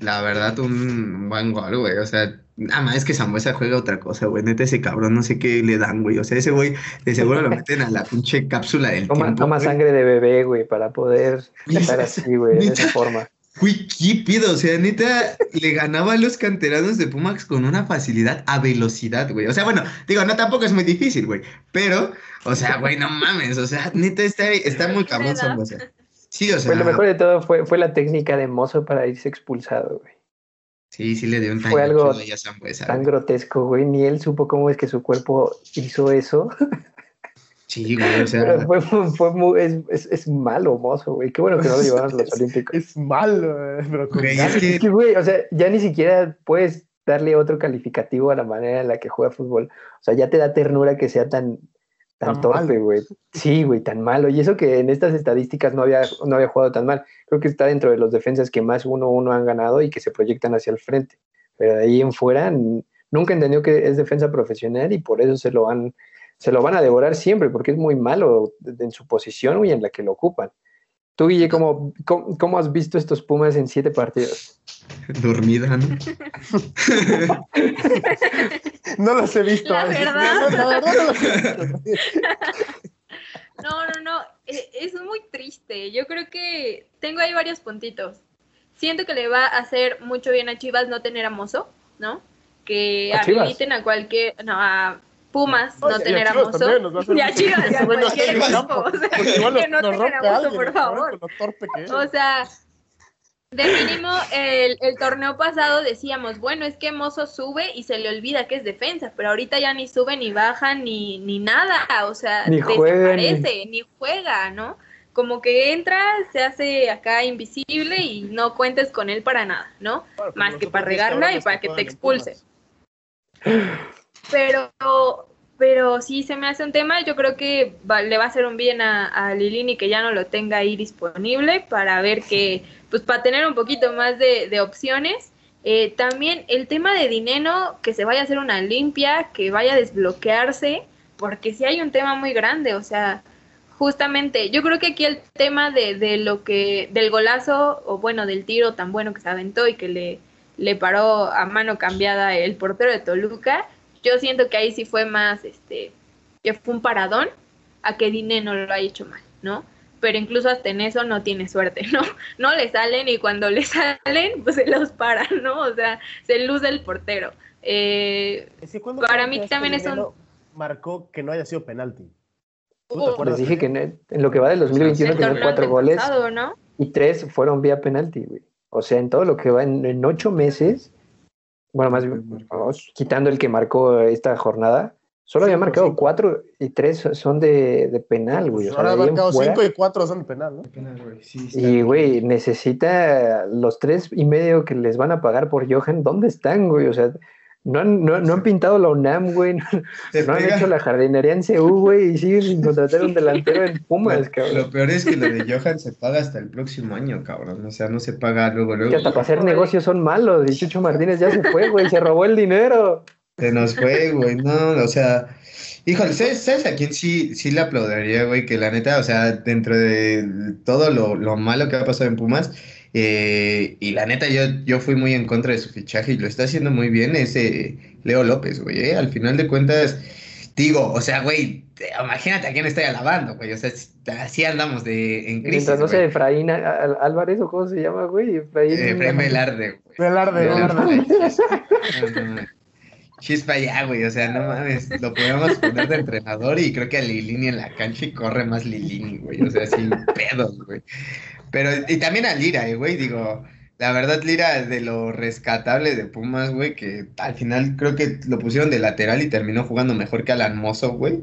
La verdad, un buen gol, güey. O sea, nada más es que Zambuesa juega otra cosa, güey. Neta, ese cabrón, no sé qué le dan, güey. O sea, ese güey, de seguro lo meten a la pinche cápsula del toma, tiempo. Toma sangre de bebé, güey, para poder estar así, güey, de esa forma. Pido, o sea, neta, le ganaba a los canteranos de Pumax con una facilidad a velocidad, güey. O sea, bueno, digo, no tampoco es muy difícil, güey. Pero, o sea, güey, no mames, o sea, neta está, está muy cabrón Sí, o sea. Pues lo mejor de todo fue, fue la técnica de Mozo para irse expulsado, güey. Sí, sí le dio un Fue algo tan grotesco, güey. Ni él supo cómo es que su cuerpo hizo eso. Sí, güey, o sea. Fue, fue muy, es, es, es, malo, mozo, güey. Qué bueno que no lo llevaron a los Olímpicos. Es malo, pero con es, que... güey, o sea, ya ni siquiera puedes darle otro calificativo a la manera en la que juega fútbol. O sea, ya te da ternura que sea tan, tan, torpe, güey. Sí, güey, tan malo. Y eso que en estas estadísticas no había, no había jugado tan mal. Creo que está dentro de los defensas que más uno uno han ganado y que se proyectan hacia el frente. Pero de ahí en fuera, nunca entendió que es defensa profesional y por eso se lo han se lo van a devorar siempre porque es muy malo en su posición y en la que lo ocupan. Tú, Guille, ¿cómo, cómo, has visto estos Pumas en siete partidos? Dormida, ¿no? no los he visto. La verdad. No, no, no, no, no, no, e, es muy triste. Yo creo que tengo ahí varios puntitos. Siento que le va a hacer mucho bien a Chivas no tener a Mozo, ¿no? Que habiliten a cualquier, no, a Pumas no tener a Mozo. Y a Chivas, a cualquier equipo. O sea, que no tengan a Mozo, por favor. O sea, de mínimo, el, el, torneo pasado decíamos, bueno, es que Mozo sube y se le olvida que es defensa, pero ahorita ya ni sube, ni baja, ni, ni nada, o sea, ni desaparece, ni... juega, ¿no? Como que entra, se hace acá invisible y no cuentes con él para nada, ¿no? Más que para regarla y para que te expulse. Pero, pero sí se me hace un tema. Yo creo que le va a hacer un bien a, Lilini que ya no lo tenga ahí disponible para ver que, pues para tener un poquito más de, opciones. Eh, también el tema de dinero, que se vaya a hacer una limpia, que vaya a desbloquearse, porque sí hay un tema muy grande, o sea, justamente, yo creo que aquí el tema de, de lo que, del golazo, o bueno, del tiro tan bueno que se aventó y que le, le paró a mano cambiada el portero de Toluca, yo siento que ahí sí fue más, este, que fue un paradón a que Dine no lo ha hecho mal, ¿no? Pero incluso hasta en eso no tiene suerte, ¿no? No le salen y cuando le salen, pues se los paran, ¿no? O sea, se luce el portero. Eh, para mí también es un... Marcó que no haya sido penalti. Les dije que en, lo que va del 2021 tiene cuatro goles y tres fueron vía penalti, güey. O sea, en todo lo que va en ocho meses, bueno, más bien, quitando el que marcó esta jornada, solo había marcado cuatro y tres son de, de penal, güey. ahora ha marcado cinco y cuatro son de penal, ¿no? y, güey, necesita los tres y medio que les van a pagar por Johan, ¿dónde están, güey? O sea, no han, no, no han pintado la UNAM, güey. No, han hecho la jardinería en CU, güey, y siguen sin contratar un delantero en Pumas, cabrón. Lo peor es que lo de Johan se paga hasta el próximo año, cabrón. O sea, no se paga luego, luego. Que hasta para hacer negocios son malos. Y Chucho Martínez ya se fue, güey, se robó el dinero. Se nos fue, güey. No, o sea. Híjole, ¿sabes, a quién sí, sí le aplaudiría, güey? Que la neta, o sea, dentro de todo lo, lo malo que ha pasado en Pumas, eh, y la neta, yo, yo fui muy en contra de su fichaje y lo está haciendo muy bien ese Leo López, güey. ¿eh? Al final de cuentas, digo, o sea, güey, imagínate a quién estoy alabando, güey. O sea, así andamos de, en crisis. Mientras no sé, Efraín Álvarez o cómo se llama, güey. Efraín, Efraín Velarde, güey. Velarde, Velarde. Chispa ya, güey, o sea, no mames, lo podemos poner de entrenador y creo que a Lilini en la cancha y corre más Lilini, güey, o sea, sin pedos, güey. Pero, y también a Lira, eh, güey, digo, la verdad, Lira, de lo rescatable de Pumas, güey, que al final creo que lo pusieron de lateral y terminó jugando mejor que Alan Mozo, güey.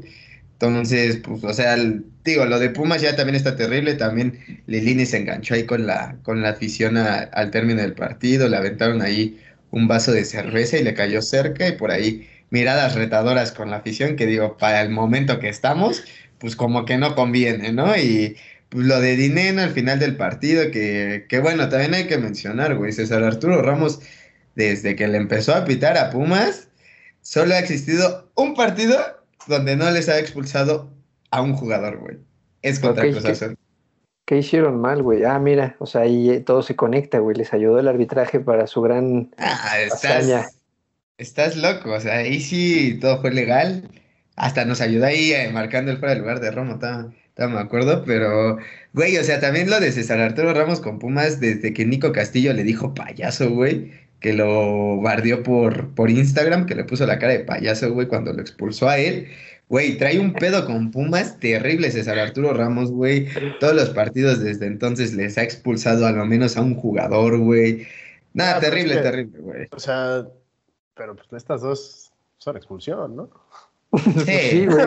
Entonces, pues, o sea, digo, lo de Pumas ya también está terrible. También Lilini se enganchó ahí con la, con la afición al término del partido. Le aventaron ahí un vaso de cerveza y le cayó cerca. Y por ahí miradas retadoras con la afición que digo, para el momento que estamos, pues como que no conviene, ¿no? Y lo de Dineno al final del partido, que, que bueno, también hay que mencionar, güey, César Arturo Ramos, desde que le empezó a pitar a Pumas, solo ha existido un partido donde no les ha expulsado a un jugador, güey. Es contra Cruz Azul. ¿Qué hicieron mal, güey? Ah, mira, o sea, ahí todo se conecta, güey. Les ayudó el arbitraje para su gran ah, estás, Estás loco, o sea, ahí sí todo fue legal. Hasta nos ayudó ahí eh, marcando el fuera del lugar de Romo, está no me acuerdo, pero, güey, o sea, también lo de César Arturo Ramos con Pumas, desde que Nico Castillo le dijo payaso, güey, que lo bardió por, por Instagram, que le puso la cara de payaso, güey, cuando lo expulsó a él. Güey, trae un pedo con Pumas terrible César Arturo Ramos, güey. Todos los partidos desde entonces les ha expulsado a lo menos a un jugador, güey. Nada, pues terrible, terrible, güey. O sea, pero pues estas dos son expulsión, ¿no? Sí, güey.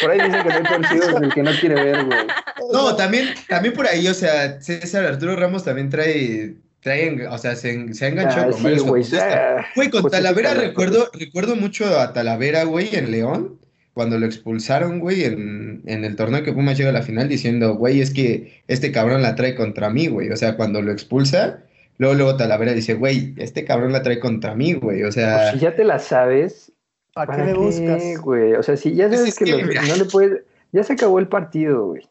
por ahí dicen que no hay torcidos el que no quiere ver, güey. No, también, también por ahí, o sea, César Arturo Ramos también trae, trae o sea, se, se ha enganchado ah, con varios güey, güey, con pues Talavera recuerdo, recuerdo mucho a Talavera, güey, en León, cuando lo expulsaron, güey, en, en el torneo que Pumas llega a la final, diciendo, güey, es que este cabrón la trae contra mí, güey. O sea, cuando lo expulsa, luego, luego Talavera dice, güey, este cabrón la trae contra mí, güey. O sea. Pues si ya te la sabes, ¿Para, qué le buscas? güey? O sea, si ya sabes que, no le puedes. Ya se acabó el partido, güey.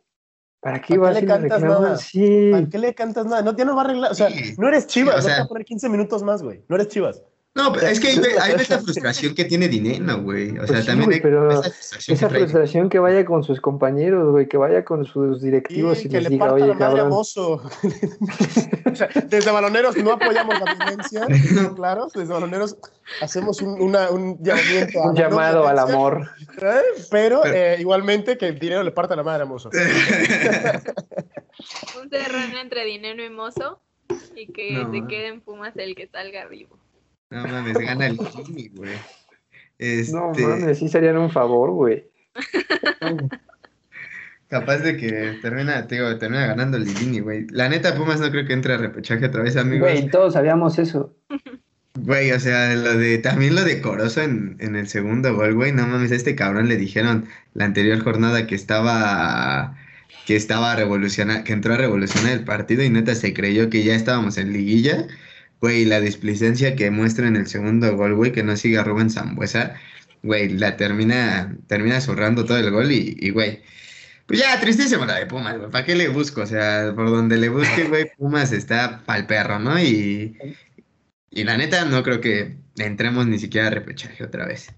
¿Para qué, le cantas nada? Sí. ¿Para qué le cantas nada? No, ya no va a arreglar. O sea, no eres Chivas, no te va a poner 15 minutos más, güey. No eres Chivas. No, pero es que hay, hay esa frustración que tiene Dineno, güey. O sea, pues también hay pero esa frustración, que, vaya con sus compañeros, güey, que vaya con sus directivos y, les le diga, oye, cabrón. o sea, desde baloneros no apoyamos la violencia, claro, desde baloneros hacemos un, una, un llamamiento Un llamado al amor. ¿eh? Pero, eh, igualmente que el dinero le parta la madre a Mozo. un terreno entre dinero y Mozo y que se quede en Pumas el que salga vivo. No mames, gana el Jimmy, güey. No este mames, sí serían un favor, güey. Capaz de que termina, te digo, termina ganando el Lilini, güey. La neta, Pumas no creo que entre a repechaje otra vez, amigos. Güey, todos sabíamos eso. Güey, o sea, lo de, también lo de Corozo en, en el segundo gol, güey, no mames, a este cabrón le dijeron la anterior jornada que estaba, que estaba revolucionando, que entró a revolucionar el partido y neta se creyó que ya estábamos en liguilla Güey, la displicencia que muestra en el segundo gol, güey, que no siga Rubén Zambuesa, güey, la termina, termina zurrando todo el gol y, güey, pues ya, tristísimo la de Pumas, güey, ¿para qué le busco? O sea, por donde le busque, güey, Pumas está pa'l perro, ¿no? Y, y la neta, no creo que entremos ni siquiera a repechaje otra vez.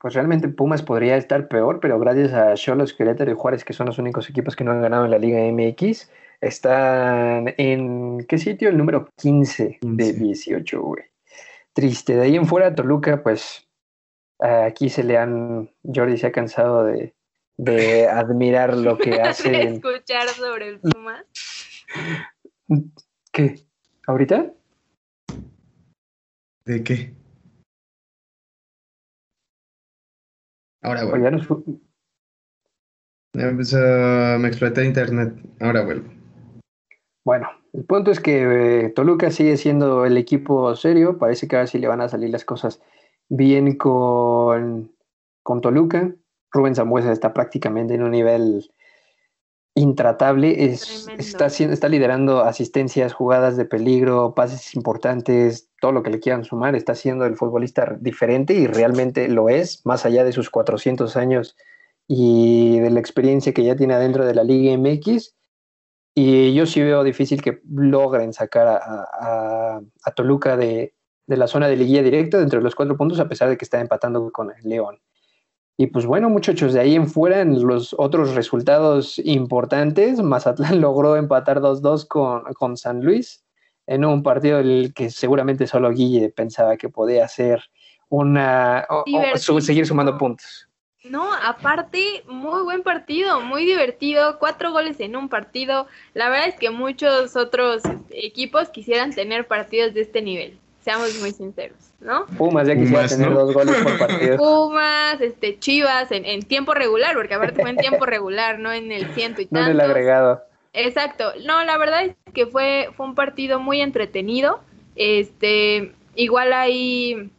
Pues realmente Pumas podría estar peor, pero gracias a Cholos, Querétaro y Juárez, que son los únicos equipos que no han ganado en la Liga MX, están en, ¿qué sitio? El número 15, de 18, güey. Triste. De ahí en fuera, Toluca, pues aquí se le han, Jordi se ha cansado de, de admirar lo que hace. de escuchar sobre el Pumas. ¿Qué? ¿Ahorita? ¿De qué? Ahora, güey. me exploté internet. Ahora vuelvo. Bueno, el punto es que eh, Toluca sigue siendo el equipo serio. Parece que ahora sí le van a salir las cosas bien con, con Toluca. Rubén Zambuesa está prácticamente en un nivel intratable. Es, está, está liderando asistencias, jugadas de peligro, pases importantes, todo lo que le quieran sumar. Está siendo el futbolista diferente y realmente lo es, más allá de sus 400 años y de la experiencia que ya tiene adentro de la Liga MX y yo sí veo difícil que logren sacar a, Toluca de, la zona de liguilla directa dentro de los cuatro puntos, a pesar de que está empatando con el León. Y pues bueno, muchachos, de ahí en fuera, en los otros resultados importantes, Mazatlán logró empatar 2-2 con, con San Luis en un partido en el que seguramente solo Guille pensaba que podía hacer una o, seguir sumando puntos. No, aparte, muy buen partido, muy divertido, cuatro goles en un partido. La verdad es que muchos otros equipos quisieran tener partidos de este nivel, seamos muy sinceros, ¿no? Pumas ya quisiera tener dos goles por partido. Pumas, este, Chivas en, tiempo regular, porque aparte fue en tiempo regular, no en el ciento y tanto. No en el agregado. Exacto. No, la verdad es que fue, fue un partido muy entretenido. Este, igual ahí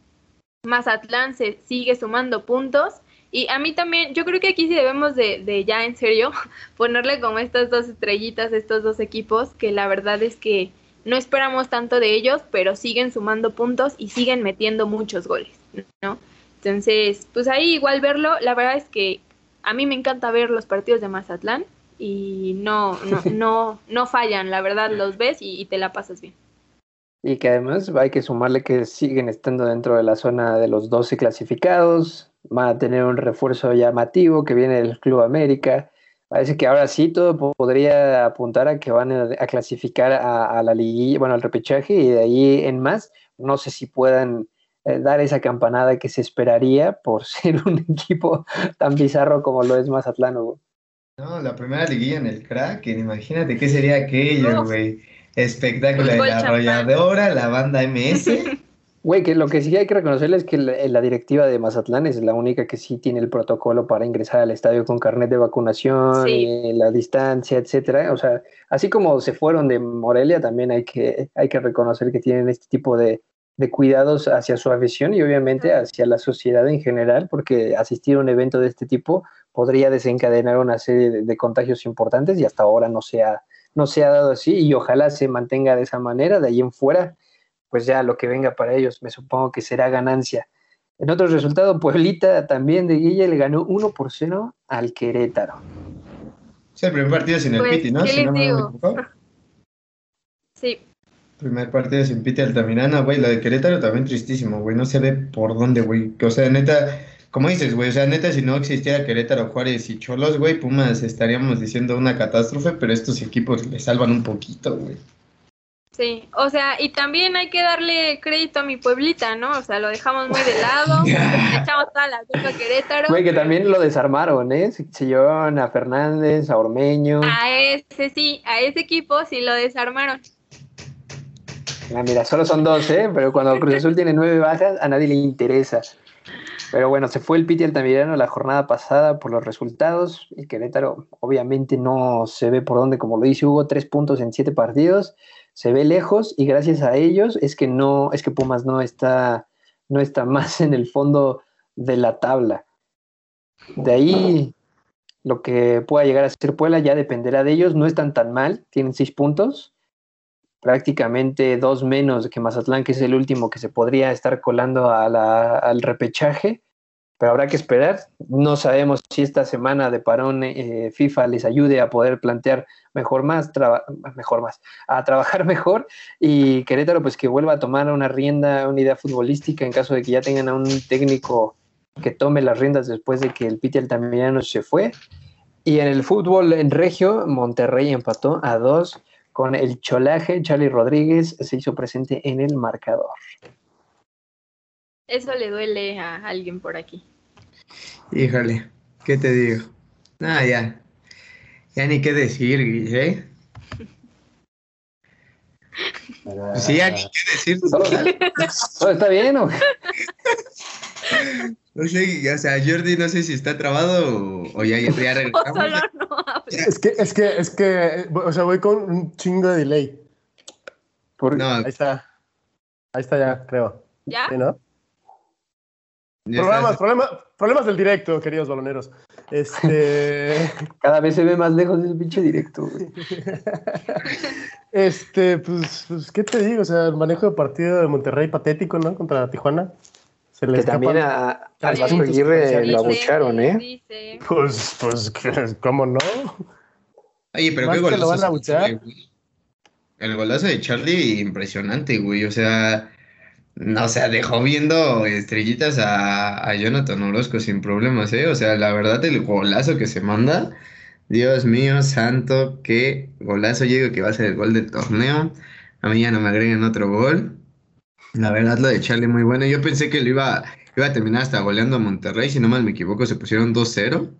Mazatlán se sigue sumando puntos. Y a mí también, yo creo que aquí sí debemos de, de, ya en serio ponerle como estas dos estrellitas, estos dos equipos, que la verdad es que no esperamos tanto de ellos, pero siguen sumando puntos y siguen metiendo muchos goles, ¿no? Entonces, pues ahí igual verlo, la verdad es que a mí me encanta ver los partidos de Mazatlán y no, no, no, no fallan, la verdad los ves y te la pasas bien. Y que además hay que sumarle que siguen estando dentro de la zona de los 12 clasificados, van a tener un refuerzo llamativo que viene del Club América. Parece que ahora sí todo podría apuntar a que van a, clasificar a, la liguilla, bueno, al repechaje y de ahí en más. No sé si puedan eh, dar esa campanada que se esperaría por ser un equipo tan bizarro como lo es Mazatlán. No, la primera liguilla en el crack, imagínate qué sería aquello, güey. Espectáculo de la arrolladora, la banda MS. Güey, que lo que sí hay que reconocerle es que la, directiva de Mazatlán es la única que sí tiene el protocolo para ingresar al estadio con carnet de vacunación, y la distancia, etcétera. O sea, así como se fueron de Morelia, también hay que, hay que reconocer que tienen este tipo de, cuidados hacia su afición y obviamente hacia la sociedad en general, porque asistir a un evento de este tipo podría desencadenar una serie de, contagios importantes y hasta ahora no se, ha, no se ha dado así y ojalá se mantenga de esa manera, de ahí en fuera pues ya lo que venga para ellos me supongo que será ganancia. En otro resultado, Pueblita también de Guille le ganó 1 por 0 al Querétaro. Es el primer partido sin el pues, Piti, ¿no? ¿Qué les digo? sí. Primer partido sin Piti Altamirana, güey. Lo de Querétaro también tristísimo, güey. No se ve por dónde, güey. O sea, neta, como dices, güey, o sea, neta, si no existiera Querétaro, Juárez y Cholos, güey, Pumas estaríamos diciendo una catástrofe, pero estos equipos le salvan un poquito, güey. Sí, o sea, y también hay que darle crédito a mi pueblita, ¿no? O sea, lo dejamos muy de lado, echamos toda la culpa a Querétaro. Güey, que también lo desarmaron, ¿eh? Se llevaron a Fernández, a Ormeño. A ese sí, a ese equipo sí lo desarmaron. Ah, mira, solo son dos, ¿eh? Pero cuando Cruz Azul tiene nueve bajas, a nadie le interesa. Pero bueno, se fue el Piti Altamirano la jornada pasada por los resultados. Y Querétaro, obviamente, no se ve por dónde, como lo dice Hugo, tres puntos en siete partidos se ve lejos y gracias a ellos es que no, es que Pumas no está, no está más en el fondo de la tabla. De ahí lo que pueda llegar a ser Puebla ya dependerá de ellos, no están tan mal, tienen seis puntos, prácticamente dos menos que Mazatlán, que es el último que se podría estar colando al repechaje, pero habrá que esperar. No sabemos si esta semana de parón eh, FIFA les ayude a poder plantear mejor más, mejor más, a trabajar mejor y Querétaro pues que vuelva a tomar una rienda, una idea futbolística en caso de que ya tengan a un técnico que tome las riendas después de que el Piti Altamirano se fue. Y en el fútbol en Regio, Monterrey empató a dos con el cholaje. Charlie Rodríguez se hizo presente en el marcador. Eso le duele a alguien por aquí. Híjole, ¿qué te digo? Ah, ya. Ya ni qué decir, Guille. Sí, ya ni qué decir. ¿Todo, está bien o? No sé, o sea, Jordi no sé si está trabado o, ya, ya, ya regresamos. es que, es que, es que, o sea, voy con un chingo de delay. No. Ahí está. Ahí está ya, creo. ¿Ya? ¿Sí, no? Problemas, problemas, problemas del directo, queridos baloneros. Este... Cada vez se ve más lejos el pinche directo, Este, pues, pues, ¿qué te digo? O sea, el manejo de partido de Monterrey patético, ¿no? Contra Tijuana. Se le que también a, a Vasco Aguirre lo abucharon, ¿eh? Pues, pues, ¿cómo no? Oye, pero qué golazo. El golazo de Charlie, impresionante, güey. O sea, no, o sea, dejó viendo estrellitas a, a, Jonathan Orozco sin problemas, ¿eh? O sea, la verdad, el golazo que se manda, Dios mío, santo, qué golazo. Yo que va a ser el gol del torneo. A mí ya no me agreguen otro gol. La verdad, lo de Charlie muy bueno. Yo pensé que lo iba, iba a terminar hasta goleando a Monterrey. Si no mal me equivoco, se pusieron 2-0.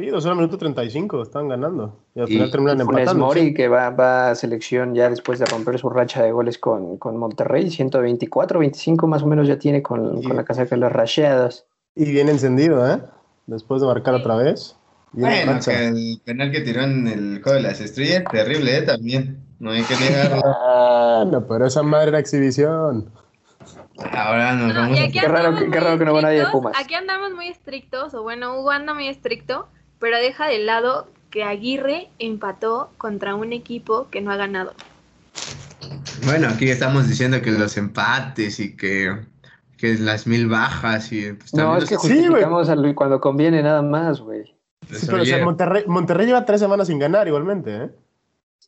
Sí, 2 horas minuto 35, están ganando. Y al final terminan empatando. Mori, que va, va, a selección ya después de romper su racha de goles con, con Monterrey, 124, 25 más o menos ya tiene con, con la casaca de los racheados. Y bien encendido, ¿eh? Después de marcar otra vez. Bueno, el penal que tiró en el juego de las estrellas, terrible, ¿eh? También. No hay que negarlo. Ah, no, pero esa madre era exhibición. Ahora nos vamos a... Qué raro, qué raro que no va nadie de Pumas. Aquí andamos muy estrictos, o bueno, Hugo anda muy estricto pero deja de lado que Aguirre empató contra un equipo que no ha ganado. Bueno, aquí estamos diciendo que los empates y que, que las mil bajas y pues, no es que justificamos sí, cuando conviene nada más, güey. Sí, pero o sea, Monterrey, Monterrey lleva tres semanas sin ganar igualmente, ¿eh?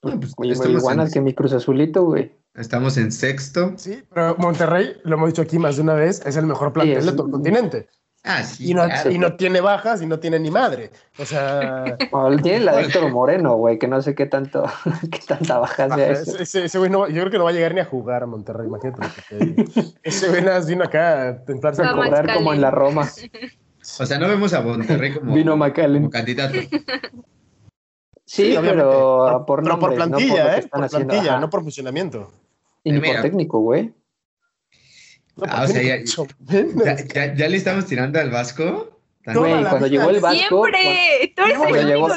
Pues, igual que mi Cruz Azulito, güey. Estamos en sexto. Sí, pero Monterrey, lo hemos dicho aquí más de una vez, es el mejor plantel de todo el continente. Ah, sí, y, no, y no tiene bajas y no tiene ni madre. O sea. tiene la de Héctor Moreno, güey, que no sé qué tanto, qué tanta baja sea eso. Ese, güey no, yo creo que no va a llegar ni a jugar a Monterrey, imagínate. ese güey nada vino acá a tentarse a cobrar como en la Roma. O sea, no vemos a Monterrey como, vino como candidato. Sí, pero por, pero por plantilla, no ¿eh? Por plantilla, no por funcionamiento. Y ni por técnico, güey. Ah, o sea, ya, ya, le estamos tirando al Vasco. cuando llegó el Vasco. Siempre. cuando, llegó,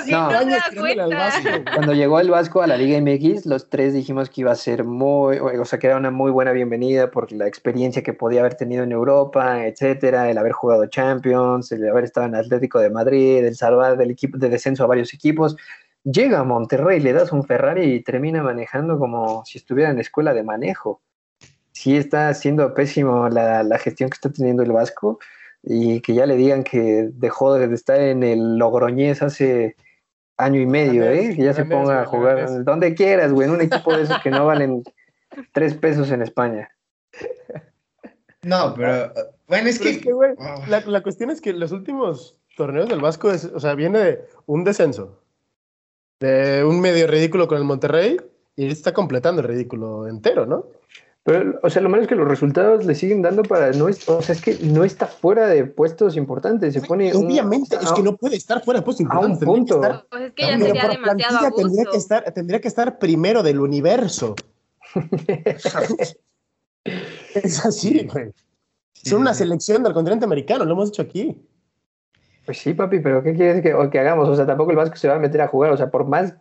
cuando llegó el Vasco a la Liga MX, los tres dijimos que iba a ser muy, o sea, que era una muy buena bienvenida por la experiencia que podía haber tenido en Europa, etcétera, el haber jugado Champions, el haber estado en Atlético de Madrid, el salvar del equipo de descenso a varios equipos. Llega a Monterrey, le das un Ferrari y termina manejando como si estuviera en escuela de manejo sí está siendo pésimo la, gestión que está teniendo el Vasco y que ya le digan que dejó de estar en el Logroñés hace año y medio, ¿eh? Que ya se ponga a jugar donde quieras, güey, en un equipo de esos que no valen tres pesos en España. No, pero bueno, es que, güey, oh. la, cuestión es que los últimos torneos del Vasco, es, o sea, viene de un descenso, de un medio ridículo con el Monterrey y está completando el ridículo entero, ¿no? Pero, o sea, lo malo es que los resultados le siguen dando para. No es, o sea, es que no está fuera de puestos importantes. Se pone. Obviamente, es que no puede estar fuera de puestos importantes. A un punto. pues es que ya sería demasiado abuso. Tendría que, estar, tendría que estar primero del universo. es así, güey. Son una selección del continente americano, lo hemos hecho aquí. Pues sí, papi, pero ¿qué quieres que, que hagamos? O sea, tampoco el Vasco se va a meter a jugar. O sea, por más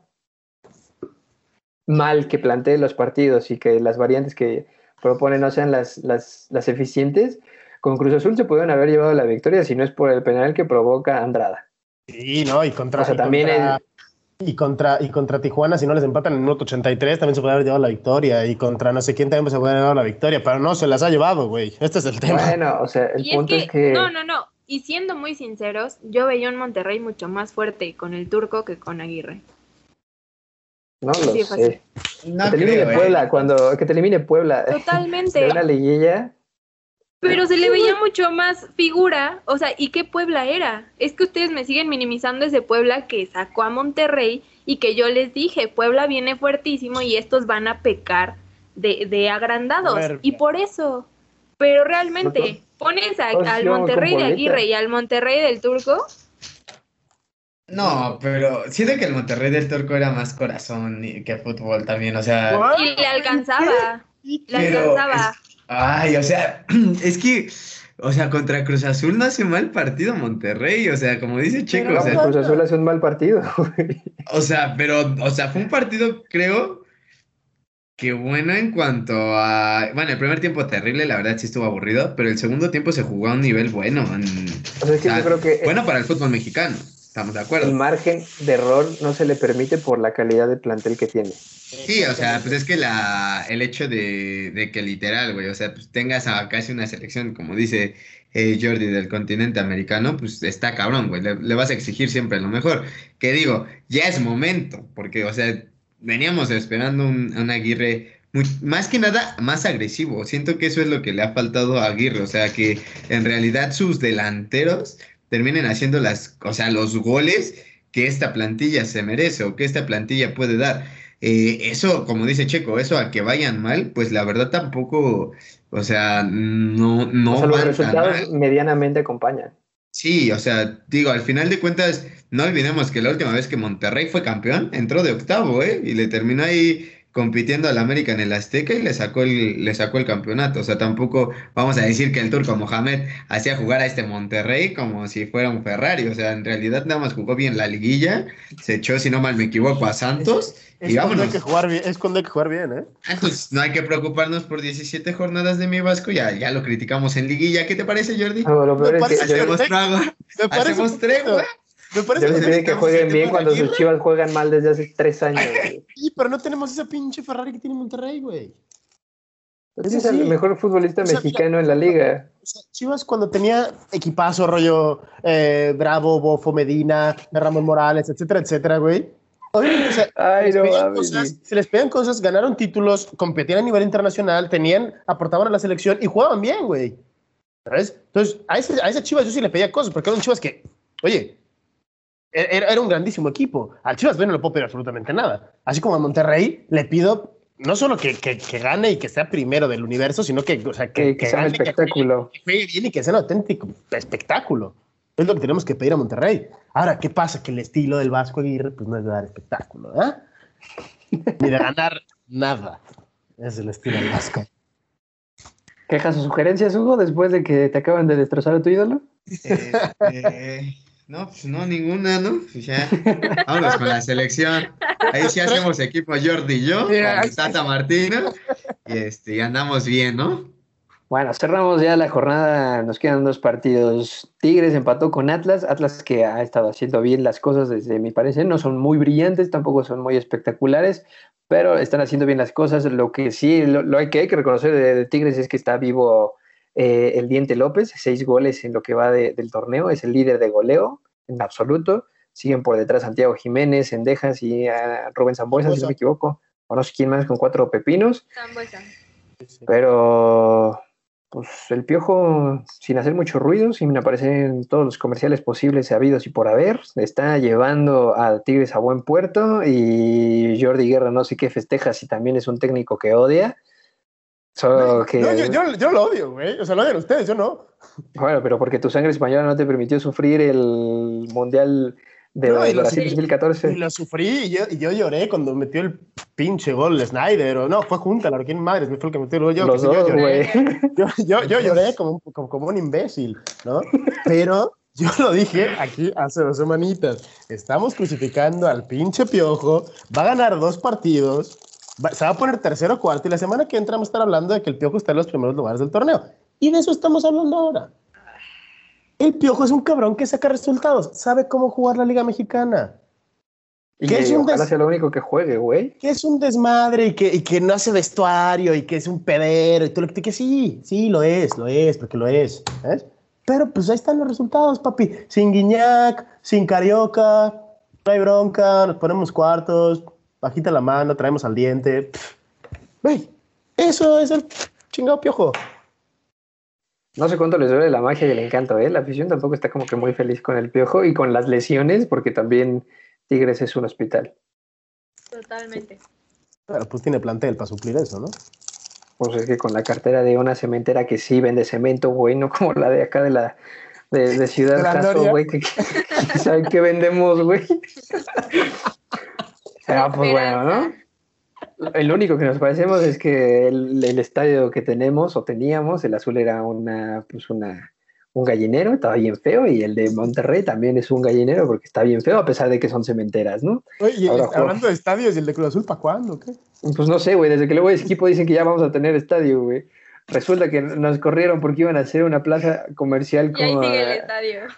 mal que plantee los partidos y que las variantes que propone no sean las, las, las eficientes, con Cruz Azul se pueden haber llevado la victoria si no es por el penal que provoca Andrada. Sí, no, y contra, también y contra, y contra Tijuana, si no les empatan en el minuto 83, también se puede haber llevado la victoria. Y contra no sé quién también se puede haber llevado la victoria, pero no, se las ha llevado, güey. Este es el tema. Bueno, o sea, el punto es que, No, no, no. Y siendo muy sinceros, yo veía un Monterrey mucho más fuerte con el turco que con Aguirre. No lo sé. que te elimine ¿eh? Puebla, cuando que te elimine Puebla. Totalmente. De una liguilla. Pero se le veía mucho más figura, o sea, ¿y qué Puebla era? Es que ustedes me siguen minimizando ese Puebla que sacó a Monterrey y que yo les dije, Puebla viene fuertísimo y estos van a pecar de, de agrandados. y por eso, pero realmente, pones al Monterrey de Aguirre y al Monterrey del Turco no, pero siento que el Monterrey del Turco era más corazón que fútbol también, o sea. Y le alcanzaba. Le alcanzaba. ay, o sea, es que. O sea, contra Cruz Azul no hace mal partido Monterrey, o sea, como dice Checo. o sea, Cruz Azul hace un mal partido. o sea, pero, o sea, fue un partido, creo, que bueno en cuanto a. Bueno, el primer tiempo terrible, la verdad sí estuvo aburrido, pero el segundo tiempo se jugó a un nivel bueno. o sea, que yo creo que. Bueno para el fútbol mexicano. Estamos de acuerdo. El margen de error no se le permite por la calidad de plantel que tiene. Sí, o sea, pues es que la, el hecho de, que literal, güey, o sea, pues tengas a casi una selección, como dice eh, Jordi, del continente americano, pues está cabrón, güey, le, vas a exigir siempre lo mejor. Que digo, ya es momento, porque, o sea, veníamos esperando un, un Aguirre más que nada más agresivo. Siento que eso es lo que le ha faltado a Aguirre, o sea, que en realidad sus delanteros terminen haciendo las, o sea, los goles que esta plantilla se merece o que esta plantilla puede dar. Eh, eso, como dice Checo, eso a que vayan mal, pues la verdad tampoco, o sea, no, no. O los resultados medianamente acompañan. Sí, o sea, digo, al final de cuentas, no olvidemos que la última vez que Monterrey fue campeón, entró de octavo, ¿eh? Y le terminó ahí compitiendo al América en el Azteca y le sacó el, le sacó el campeonato. O sea, tampoco vamos a decir que el turco Mohamed hacía jugar a este Monterrey como si fuera un Ferrari. O sea, en realidad nada más jugó bien la liguilla, se echó, si no mal me equivoco, a Santos. y vámonos. Hay que jugar bien, es cuando hay que jugar bien, ¿eh? Ah, pues no hay que preocuparnos por 17 jornadas de mi Vasco, ya, ya lo criticamos en liguilla. ¿Qué te parece, Jordi? No, lo peor es que hacemos tregua. Hacemos tregua. Me parece que, que jueguen bien cuando sus chivas juegan mal desde hace tres años. Sí, pero no tenemos esa pinche Ferrari que tiene Monterrey, güey. Es, el mejor futbolista mexicano en la liga. Chivas cuando tenía equipazo, rollo eh, Bravo, Bofo, Medina, Ramón Morales, etcétera, etcétera, güey. Ay, no, se les pedían cosas, ganaron títulos, competían a nivel internacional, tenían, aportaban a la selección y jugaban bien, güey. ¿Sabes? Entonces, a ese, a ese Chivas yo sí le pedía cosas, porque eran Chivas que, oye, era, un grandísimo equipo. Al Chivas B no le puedo pedir absolutamente nada. Así como a Monterrey le pido no solo que, que, gane y que sea primero del universo, sino que, o sea, que, que, sea un espectáculo. Que juegue bien y que sea un auténtico espectáculo. Es lo que tenemos que pedir a Monterrey. Ahora, ¿qué pasa? Que el estilo del Vasco Aguirre pues no es de dar espectáculo, ¿eh? Ni de ganar nada. Es el estilo del Vasco. ¿Quejas o sugerencias, Hugo, después de que te acaban de destrozar a tu ídolo? Eh, no, pues no, ninguna, ¿no? Pues ya, vámonos con la selección. Ahí sí hacemos equipo Jordi y yo, con Tata Martino, y, este, y andamos bien, ¿no? Bueno, cerramos ya la jornada, nos quedan dos partidos. Tigres empató con Atlas, Atlas que ha estado haciendo bien las cosas desde mi parecer, no son muy brillantes, tampoco son muy espectaculares, pero están haciendo bien las cosas. Lo que sí, lo, que, hay que reconocer de Tigres es que está vivo eh, el Diente López, seis goles en lo que va del torneo, es el líder de goleo en absoluto. siguen por detrás Santiago Jiménez, Endejas y Rubén Zambuesa, si no me equivoco, o no sé quién más con cuatro pepinos. Zambuesa. Pero pues el piojo, sin hacer mucho ruido, sin aparecer en todos los comerciales posibles, habidos y por haber, está llevando a Tigres a buen puerto y Jordi Guerra no sé qué festeja si también es un técnico que odia. Que... yo, lo odio, güey. O sea, lo odian ustedes, yo no. Bueno, pero porque tu sangre española no te permitió sufrir el Mundial de Brasil 2014. Y lo sufrí y yo, y yo, lloré cuando metió el pinche gol de Snyder. O no, fue junta, la ¿quién madres? Me fue el que metió el gol. Yo, Los dos, yo, lloré, yo, yo, yo, lloré como, como, como, un imbécil, ¿no? Pero yo lo dije aquí hace dos semanitas. Estamos crucificando al pinche piojo. Va a ganar dos partidos. Se va a poner tercero o cuarto. Y la semana que entra vamos a estar hablando de que el piojo está en los primeros lugares del torneo. Y de eso estamos hablando ahora. El Piojo es un cabrón que saca resultados, sabe cómo jugar la Liga Mexicana. Y que es un des... lo único que juegue, güey. Que es un desmadre y que, y que no hace vestuario y que es un pedero y todo lo que, que sí, sí, lo es, lo es, porque lo es. Pero pues ahí están los resultados, papi. Sin Guiñac, sin Carioca, no hay bronca, nos ponemos cuartos, bajita la mano, traemos al diente. Güey, eso es el chingado piojo. No sé cuánto les duele la magia y el encanto, ¿eh? La afición tampoco está como que muy feliz con el piojo y con las lesiones, porque también Tigres es un hospital. Totalmente. Claro, pues tiene plantel para suplir eso, ¿no? Pues es que con la cartera de una cementera que sí vende cemento, güey, no como la de acá de la de, Ciudad Caso, güey, que, saben que vendemos, güey. ah, pues bueno, ¿no? El único que nos parecemos es que el, estadio que tenemos o teníamos, el azul era una, pues una, un gallinero, estaba bien feo, y el de Monterrey también es un gallinero porque está bien feo, a pesar de que son cementeras, ¿no? Oye, hablando de estadios, ¿y el de Cruz Azul para cuándo? ¿qué? Pues no sé, güey, desde que luego ese equipo dicen que ya vamos a tener estadio, güey. Resulta que nos corrieron porque iban a hacer una plaza comercial con,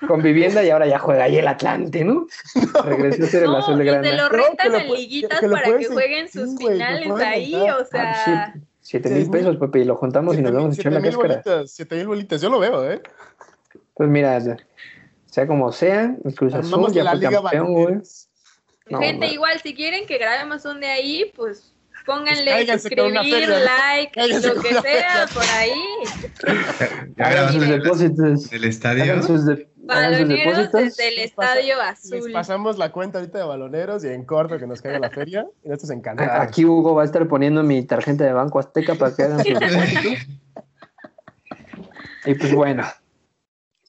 con vivienda y ahora ya juega ahí el Atlante, ¿no? Regresó a ser el azul de grande. Se lo rentan en liguitas para que jueguen sus finales ahí, o sea. siete mil pesos, papi, y lo juntamos y nos vamos a echar la cáscara. siete mil bolitas, yo lo veo, ¿eh? Pues mira, sea como sea, el Cruz Azul ya fue campeón, güey. Gente, igual, si quieren que grabemos un de ahí, pues Pónganle suscribir, like, lo que sea por ahí. Hagan sus depósitos. ¿Del estadio? Baloneros desde el Estadio Azul. Les pasamos la cuenta ahorita de baloneros y en corto que nos caiga la feria. Y esto es encantado. Aquí Hugo va a estar poniendo mi tarjeta de Banco Azteca para que hagan sus depósitos. y pues bueno,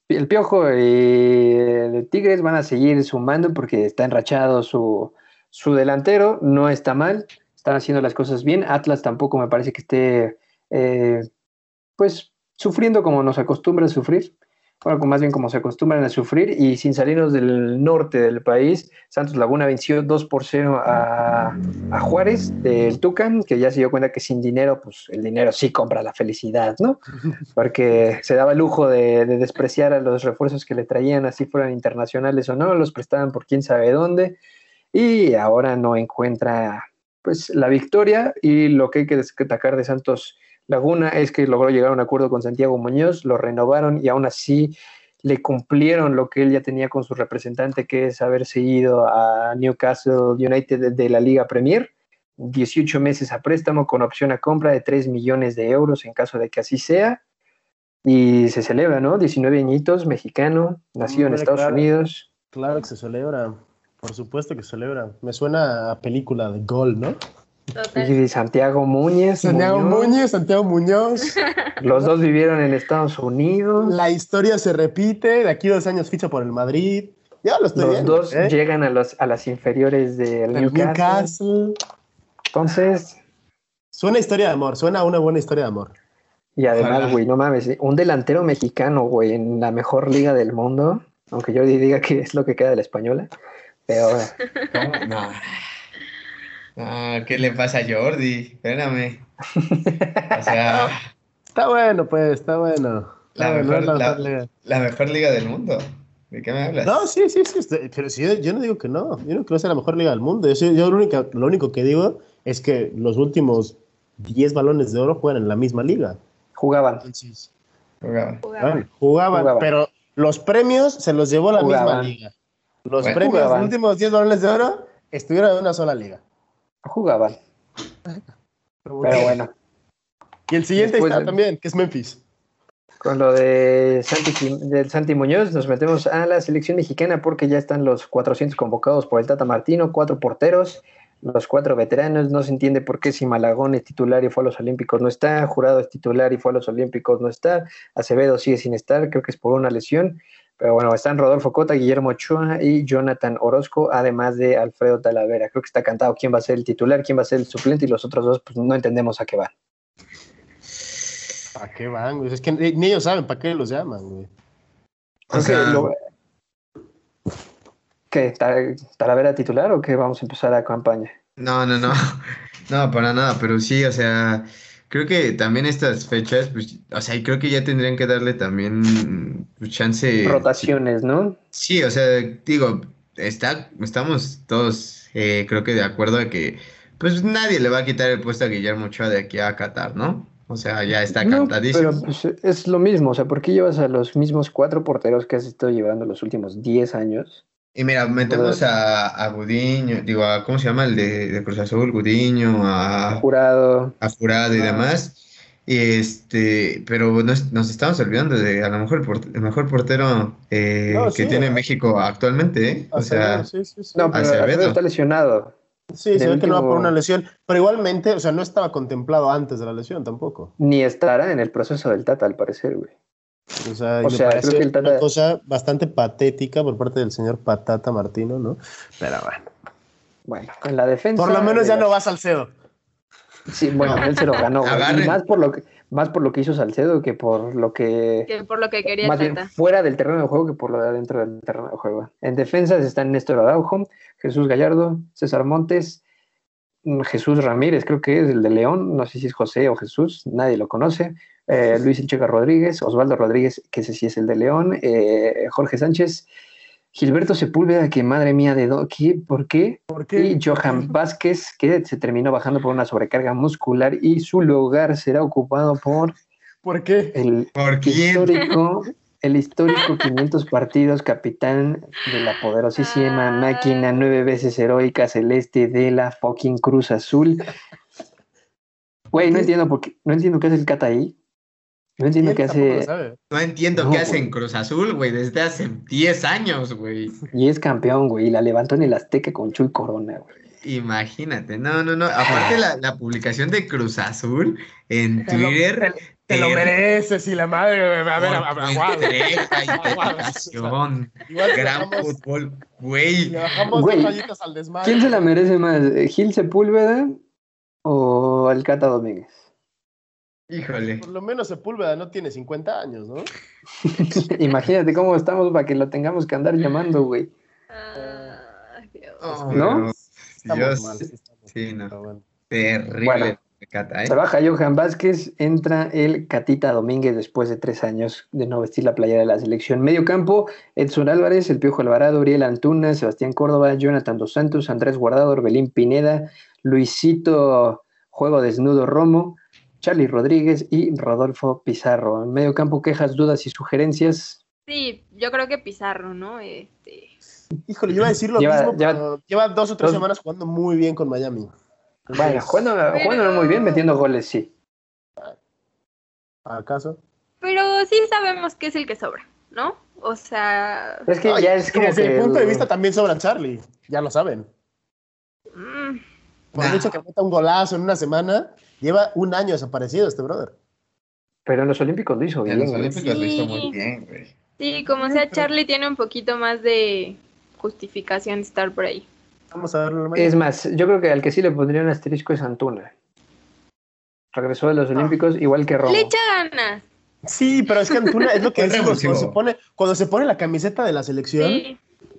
el Piojo y el Tigres van a seguir sumando porque está enrachado su, su delantero, no está mal están haciendo las cosas bien. Atlas tampoco me parece que esté, eh, pues, sufriendo como nos acostumbran a sufrir. Bueno, más bien como se acostumbran a sufrir. Y sin salirnos del norte del país, Santos Laguna venció 2 por 0 a, Juárez del Tucan, que ya se dio cuenta que sin dinero, pues el dinero sí compra la felicidad, ¿no? Porque se daba el lujo de, de despreciar a los refuerzos que le traían, así fueran internacionales o no, los prestaban por quién sabe dónde. Y ahora no encuentra pues la victoria y lo que hay que destacar de Santos Laguna es que logró llegar a un acuerdo con Santiago Muñoz, lo renovaron y aún así le cumplieron lo que él ya tenía con su representante, que es haberse ido a Newcastle United de la Liga Premier, 18 meses a préstamo con opción a compra de 3 millones de euros en caso de que así sea. Y se celebra, ¿no? 19 añitos, mexicano, nacido en Estados Unidos. Claro que se celebra. Por supuesto que celebra. Me suena a película de gol, ¿no? Y Santiago Muñez. Santiago Muñoz. Santiago Muñoz. Los dos vivieron en Estados Unidos. La historia se repite. De aquí a dos años ficha por el Madrid. Ya lo estoy Los dos ¿eh? llegan a, los, a las inferiores del Newcastle. Newcastle. Entonces. Suena historia de amor. Suena una buena historia de amor. Y además, güey, no mames. Un delantero mexicano, güey, en la mejor liga del mundo. Aunque yo diga que es lo que queda de la española. Peor. No. No, ¿qué le pasa a Jordi? Espérame. O sea. Está bueno, pues, está bueno. La, mejor, la, mejor, liga del mundo. ¿De qué me hablas? No, sí, sí, sí. Pero sí, yo no digo que no. Yo no creo que sea la mejor liga del mundo. Yo, yo lo, único, lo único que digo es que los últimos 10 balones de oro juegan en la misma liga. Jugaban. jugaban. Jugaban. jugaban. Pero los premios se los llevó la misma liga. Los premios, los últimos 10 balones de oro, estuvieron en una sola liga. Jugaban. Pero bueno. Y el siguiente está también, que es Memphis. Con lo de Santi, del Santi Muñoz, nos metemos a la selección mexicana porque ya están los 400 convocados por el Tata Martino, cuatro porteros, los cuatro veteranos. No se entiende por qué si Malagón es titular y fue a los Olímpicos no está, Jurado es titular y fue a los Olímpicos no está, Acevedo sigue sin estar, creo que es por una lesión. Pero bueno, están Rodolfo Cota, Guillermo Ochoa y Jonathan Orozco, además de Alfredo Talavera. Creo que está cantado quién va a ser el titular, quién va a ser el suplente y los otros dos, pues no entendemos a qué van. ¿Para qué van, güey? Es que ni ellos saben para qué los llaman, güey. O sea, ¿Qué? ¿Talavera titular o qué vamos a empezar la campaña? No, no, no. No, para nada, pero sí, o sea, creo que también estas fechas, pues, o sea, creo que ya tendrían que darle también pues, chance. Rotaciones, ¿no? Sí, o sea, digo, está, estamos todos, eh, creo que de acuerdo a que, pues nadie le va a quitar el puesto a Guillermo Ochoa de aquí a Qatar, ¿no? O sea, ya está cantadísimo. pero pues, es lo mismo, o sea, ¿por qué llevas a los mismos cuatro porteros que has estado llevando los últimos 10 años? Y mira, metemos a, a Gudiño, digo, a, ¿cómo se llama? El de, Cruz Azul, Gudiño, a, Jurado. A Jurado y demás. Y este, pero nos, nos, estamos olvidando de a lo mejor el, mejor portero eh, que tiene México actualmente, ¿eh? O sea, sí, no, pero está lesionado. Sí, se ve que no va por una lesión, pero igualmente, o sea, no estaba contemplado antes de la lesión tampoco. Ni estará en el proceso del Tata, al parecer, güey. O sea, o sea creo que el Tata... una cosa bastante patética por parte del señor Patata Martino, ¿no? Pero bueno. Bueno, en la defensa. Por lo menos ya no va Salcedo. Sí, bueno, él se lo ganó. más por lo que más por lo que hizo Salcedo que por lo que, que por lo que quería más bien fuera del terreno de juego que por lo de adentro del terreno de juego. En defensas están Néstor Araujo, Jesús Gallardo, César Montes, mm, Jesús Ramírez, creo que es el de León, no sé si es José o Jesús, nadie lo conoce. Eh, Luis Encheca Rodríguez, Osvaldo Rodríguez, que ese sí es el de León, eh, Jorge Sánchez, Gilberto Sepúlveda, que madre mía de do, ¿qué? ¿Por qué? ¿Por qué? Y Johan Vázquez, que se terminó bajando por una sobrecarga muscular y su lugar será ocupado por. ¿Por qué? El histórico el histórico 500 partidos, capitán de la poderosísima máquina nueve veces heroica celeste de la fucking Cruz Azul. Güey, no entiendo por qué, no entiendo qué hace el Cata ahí. No entiendo qué hace. No entiendo qué hace en Cruz Azul, güey, desde hace 10 años, güey. Y es campeón, güey, y la levantó en el Azteca con Chuy Corona, güey. Imagínate, no, no, no. Aparte la, la publicación de Cruz Azul en Twitter te lo mereces y la madre. A ver, a ver, Gran fútbol, güey. Le bajamos dos rayitas al desmadre. ¿Quién se la merece más? ¿Gil Sepúlveda o Alcata Domínguez? Híjole. Por lo menos Sepúlveda no tiene 50 años, ¿no? Imagínate cómo estamos para que lo tengamos que andar llamando, güey. Oh, ¿No? Dios. Sí, no. Terrible. ¿eh? Trabaja Johan Vázquez, entra el Catita Domínguez después de tres años de no vestir la playera de la selección. Medio campo, Edson Álvarez, el Piojo Alvarado, Uriel Antuna, Sebastián Córdoba, Jonathan Dos Santos, Andrés Guardado, Orbelín Pineda, Luisito Juego Desnudo Romo, Charlie Rodríguez y Rodolfo Pizarro. En medio campo, quejas, dudas y sugerencias. Sí, yo creo que Pizarro, ¿no? Este... Híjole, yo iba a decir lo mismo, pero lleva dos o tres semanas jugando muy bien con Miami. Bueno, jugando, jugando muy bien, metiendo goles, sí. ¿Acaso? Pero sí sabemos que es el que sobra, ¿no? O sea. es que ya es como desde mi punto de vista también sobra Charlie. Ya lo saben. Mm. Por el hecho que meta un golazo en una semana, lleva un año desaparecido este brother. Pero en los Olímpicos lo hizo bien. En los Olímpicos lo hizo muy bien, güey. Sí, como sea, Charlie tiene un poquito más de justificación de estar por ahí. Vamos a verlo. Es más, yo creo que al que sí le pondría un asterisco es Antuna. Regresó de los ah. Olímpicos igual que Romo. Le echa ganas. Sí, pero es que Antuna es lo que decimos, cuando se, pone, cuando se pone la camiseta de la selección. Sí.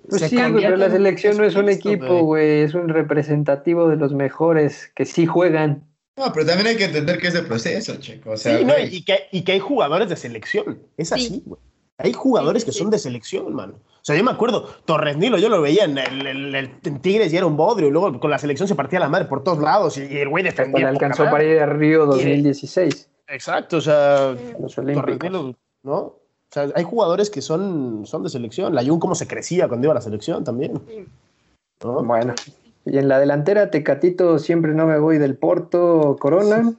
Pues sí, pero la selección no es un equipo, güey, es un representativo de los mejores que sí juegan. No, pero también hay que entender que es de proceso, chico. sí, y, que, y que hay jugadores de selección. Es así, güey. Hay jugadores que son de selección, hermano. O sea, yo me acuerdo, Torres Nilo, yo lo veía en, el, Tigres y era un bodrio, y luego con la selección se partía la madre por todos lados y, el güey defendía. Le alcanzó para ir a Río 2016. Exacto, o sea, Torres Nilo, ¿no? O sea, hay jugadores que son, son de selección. La Jun, cómo se crecía cuando iba a la selección también. Bueno, y en la delantera, Tecatito, siempre no me voy del Porto, Corona.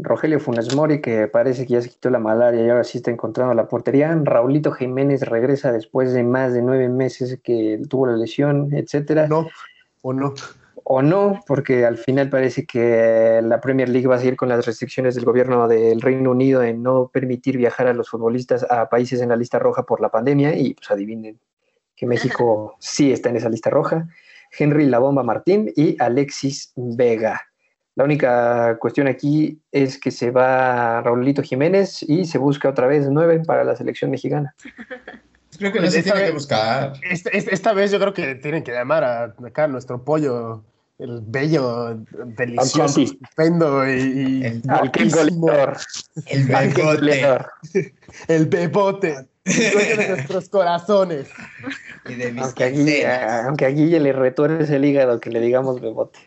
Rogelio Funes Mori, que parece que ya se quitó la malaria y ahora sí está encontrando la portería. Raulito Jiménez regresa después de más de nueve meses que tuvo la lesión, etcétera. No, o no. O no, porque al final parece que la Premier League va a seguir con las restricciones del gobierno del Reino Unido en no permitir viajar a los futbolistas a países en la lista roja por la pandemia. Y pues adivinen que México sí está en esa lista roja. Henry La Bomba Martín y Alexis Vega. La única cuestión aquí es que se va Raulito Jiménez y se busca otra vez nueve para la selección mexicana. Creo que no se tiene que buscar. Esta, vez yo creo que tienen que llamar a acá nuestro pollo, el bello, delicioso, estupendo y, el, goleador. El bebote. El bebote. De nuestros corazones. Y de mis aunque, aquí, aunque a Guille le retuerce el hígado que le digamos bebote.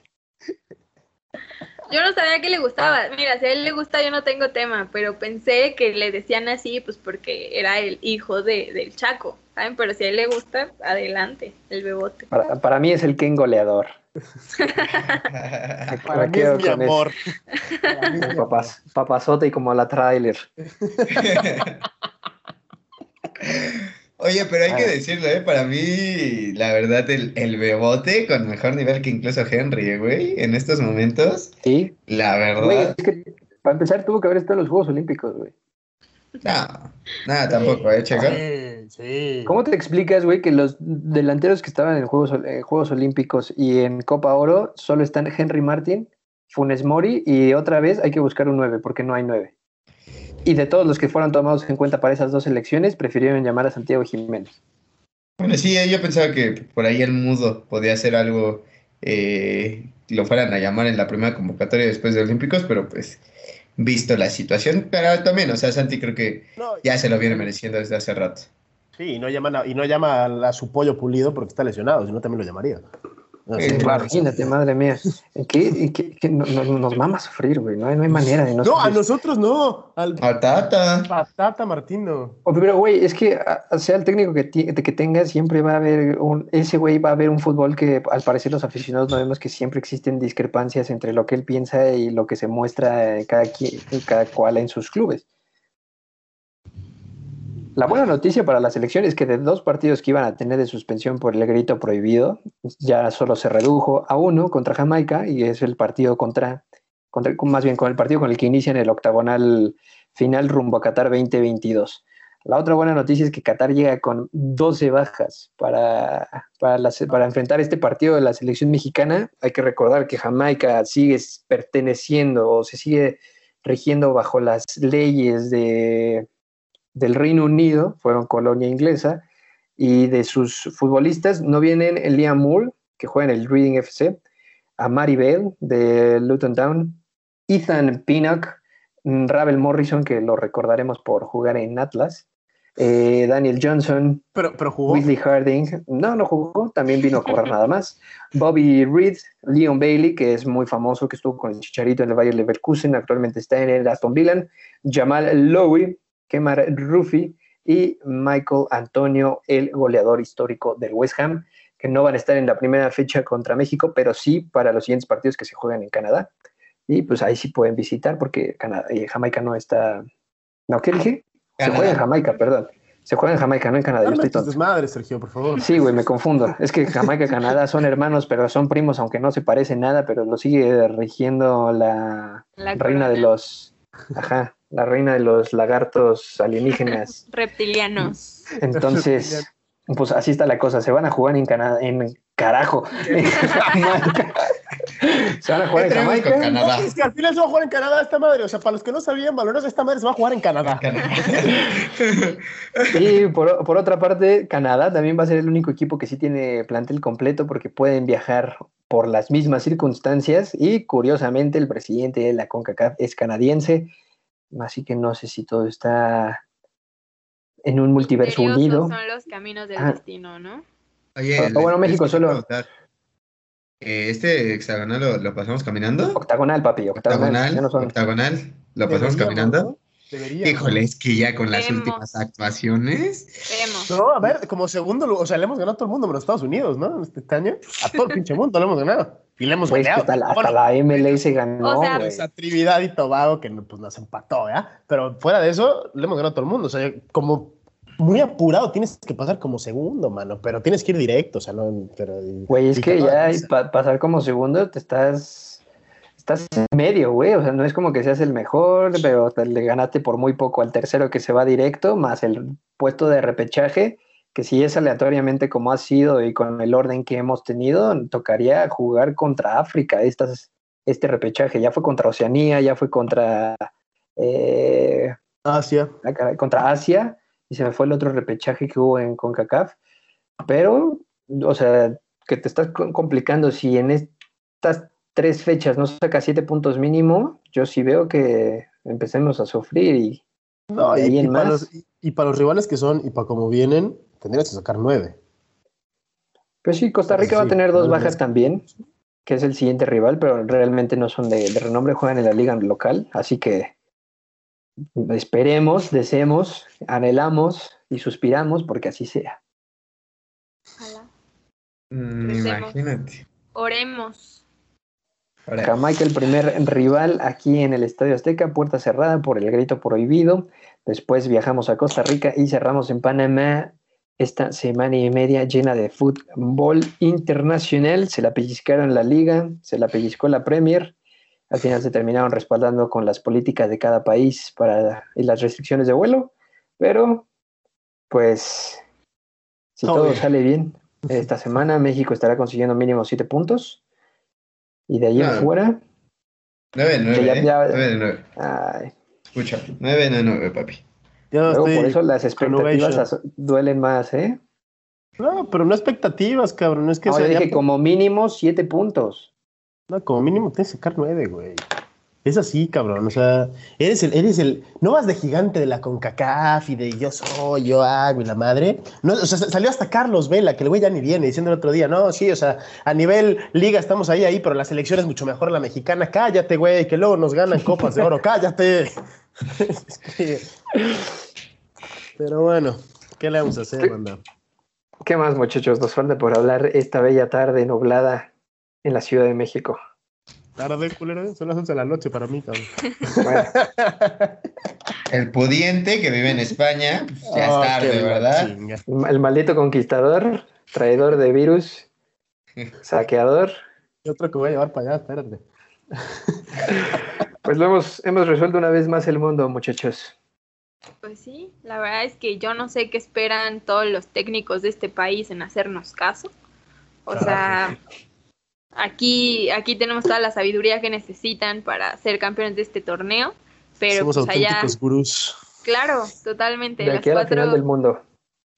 Yo no sabía que le gustaba. Mira, si a él le gusta, yo no tengo tema, pero pensé que le decían así, pues porque era el hijo de, del Chaco, ¿saben? Pero si a él le gusta, adelante, el bebote. Para, mí es el Ken goleador. para mí es mi amor. Papás, papazote y como la trailer. Oye, pero hay que decirlo, ¿eh? Para mí, la verdad, el, el bebote con mejor nivel que incluso Henry, ¿eh, güey, en estos momentos. Sí. La verdad. es que para empezar tuvo que haber estado en los Juegos Olímpicos, güey. No, nada tampoco, ¿eh, Checo? Sí, sí. ¿Cómo te explicas, güey, que los delanteros que estaban en Juegos, en Juegos Olímpicos y en Copa Oro solo están Henry Martin, Funes Mori y otra vez hay que buscar un 9 porque no hay 9? Y de todos los que fueron tomados en cuenta para esas dos elecciones, prefirieron llamar a Santiago Jiménez. Bueno, sí, yo pensaba que por ahí el mudo podía hacer algo, eh, lo fueran a llamar en la primera convocatoria después de Olímpicos, pero pues visto la situación, pero también, o sea, Santi creo que ya se lo viene mereciendo desde hace rato. Sí, y no, llama y no llama a su pollo pulido porque está lesionado, si no también lo llamaría. Imagínate, madre mía. ¿Qué, qué, nos mama a sufrir, güey? No hay, no hay manera de no No, a nosotros no. Al, a Tata. A Tata Martino. pero, güey, es que sea el técnico que, que tenga, siempre va a haber un. Ese güey va a haber un fútbol que al parecer los aficionados no vemos que siempre existen discrepancias entre lo que él piensa y lo que se muestra cada, cada cual en sus clubes. La buena noticia para la selección es que de dos partidos que iban a tener de suspensión por el grito prohibido, ya solo se redujo a uno contra Jamaica y es el partido contra, contra más bien con el partido con el que inician el octagonal final rumbo a Qatar 2022. La otra buena noticia es que Qatar llega con 12 bajas para, para, para, enfrentar este partido de la selección mexicana. Hay que recordar que Jamaica sigue perteneciendo o se sigue rigiendo bajo las leyes de, del Reino Unido, fueron colonia inglesa, y de sus futbolistas no vienen Liam Moore, que juega en el Reading FC, a Mary Bell de Luton Town, Ethan Pinnock, Ravel Morrison, que lo recordaremos por jugar en Atlas, eh, Daniel Johnson, pero, pero jugó. Harding, no, no jugó, también vino a cobrar nada más. Bobby Reed, Leon Bailey, que es muy famoso, que estuvo con el Chicharito en el Bayern Leverkusen, actualmente está en el Aston Villa. Jamal Lowy, Kemar Rufi y Michael Antonio, el goleador histórico del West Ham, que no van a estar en la primera fecha contra México, pero sí para los siguientes partidos que se juegan en Canadá. Y pues ahí sí pueden visitar porque Canadá, eh, Jamaica no está... ¿No? ¿Qué dije? Se juega en Jamaica, perdón. Se juega en Jamaica, no en Canadá. Yo estoy Sergio, por favor. Sí, güey, me confundo. Es que Jamaica y Canadá son hermanos, pero son primos, aunque no se parecen nada, pero lo sigue rigiendo la, la reina de los... Ajá, la reina de los lagartos alienígenas. Reptilianos. Entonces, pues así está la cosa. Se van a jugar en Canadá, en carajo. se van a jugar en Jamaica. Canadá. es que al final se va a jugar en Canadá esta madre. O sea, para los que no sabían, valores esta madre se va a jugar en Canadá. y por, por otra parte, Canadá también va a ser el único equipo que sí tiene plantel completo porque pueden viajar por las mismas circunstancias y curiosamente el presidente de la CONCACAF es canadiense Así que no sé si todo está en un multiverso unido. Son los caminos del ah. destino, ¿no? Oye, bueno, México solo. Eh, ¿Este hexagonal lo, pasamos caminando? Octagonal, papi, octagonal. Octagonal, octagonal ¿lo pasamos caminando? Debería. Híjole, es que ya con las últimas actuaciones. No, a ver, como segundo, o sea, le hemos ganado a todo el mundo menos Estados Unidos, ¿no? Este año. A todo el pinche mundo le hemos ganado. Y le hemos pues ganado. Hasta la, hasta la MLS ganó. O sea, esa Trinidad y Tobago que pues, nos empató, ¿ya? Pero fuera de eso, le hemos ganado a todo el mundo. O sea, como muy apurado, tienes que pasar como segundo, mano, pero tienes que ir directo, o sea, no, pero... Güey, es que ya pasar como segundo te estás estás en medio, güey. O sea, no es como que seas el mejor, pero le ganaste por muy poco al tercero que se va directo, más el puesto de repechaje, que si es aleatoriamente como ha sido y con el orden que hemos tenido, tocaría jugar contra África, estas, este repechaje. Ya fue contra Oceanía, ya fue contra eh, Asia. Ah, contra Asia, y se me fue el otro repechaje que hubo en CONCACAF. Pero, o sea, que te estás complicando si en estas tres fechas no saca siete puntos mínimo, yo sí veo que empecemos a sufrir y, no, y, para los, y, para los, rivales que son y para cómo vienen, tendrías que sacar nueve. Pues sí, Costa Rica va a tener dos bajas también, que es el siguiente rival, pero realmente no son de, renombre, juegan en la liga local, así que esperemos, deseemos, anhelamos y suspiramos porque así sea. Mm, imagínate. Oremos. Jamaica, el primer rival aquí en el Estadio Azteca, puerta cerrada por el grito prohibido. Después viajamos a Costa Rica y cerramos en Panamá esta semana y media llena de fútbol internacional. Se la pellizcaron la liga, se la pellizcó la Premier. Al final se terminaron respaldando con las políticas de cada país para, y las restricciones de vuelo. Pero, pues, si todo sale bien, esta semana México estará consiguiendo mínimo siete puntos y de ahí afuera. 9 9. 9 9. Escucha, 9 de 9, papi. Luego, por eso las expectativas duelen más, ¿eh? No, pero no expectativas, cabrón. Es que Ahora dije como mínimo 7 puntos. No, como mínimo tienes que sacar 9, güey. Es así, cabrón. O sea, eres el, eres el. No vas de gigante de la CONCACAF y de yo soy, yo hago y la madre. No, o sea, salió hasta Carlos Vela, que el güey ya ni viene, diciendo el otro día, no, sí, o sea, a nivel liga estamos ahí, ahí, pero la selección es mucho mejor la mexicana. Cállate, güey, que luego nos ganan copas de oro, cállate. Pero bueno, ¿qué le vamos a hacer, banda? ¿Qué más, muchachos? Nos falta por hablar esta bella tarde nublada en la Ciudad de México. Tarde, culero, son las 11 de la noche para mí, cabrón. El pudiente que vive en España, pues, ya es oh, tarde, ¿verdad? El maldito conquistador, traidor de virus, saqueador. Y otro que voy a llevar para allá, espérate. Pues lo hemos, hemos resuelto una vez más el mundo, muchachos. Pues sí, la verdad es que yo no sé qué esperan todos los técnicos de este país en hacernos caso. O sea, Aquí, aquí tenemos toda la sabiduría que necesitan para ser campeones de este torneo. Pero Somos pues, auténticos gurús. Claro, totalmente. De aquí a la final del mundo.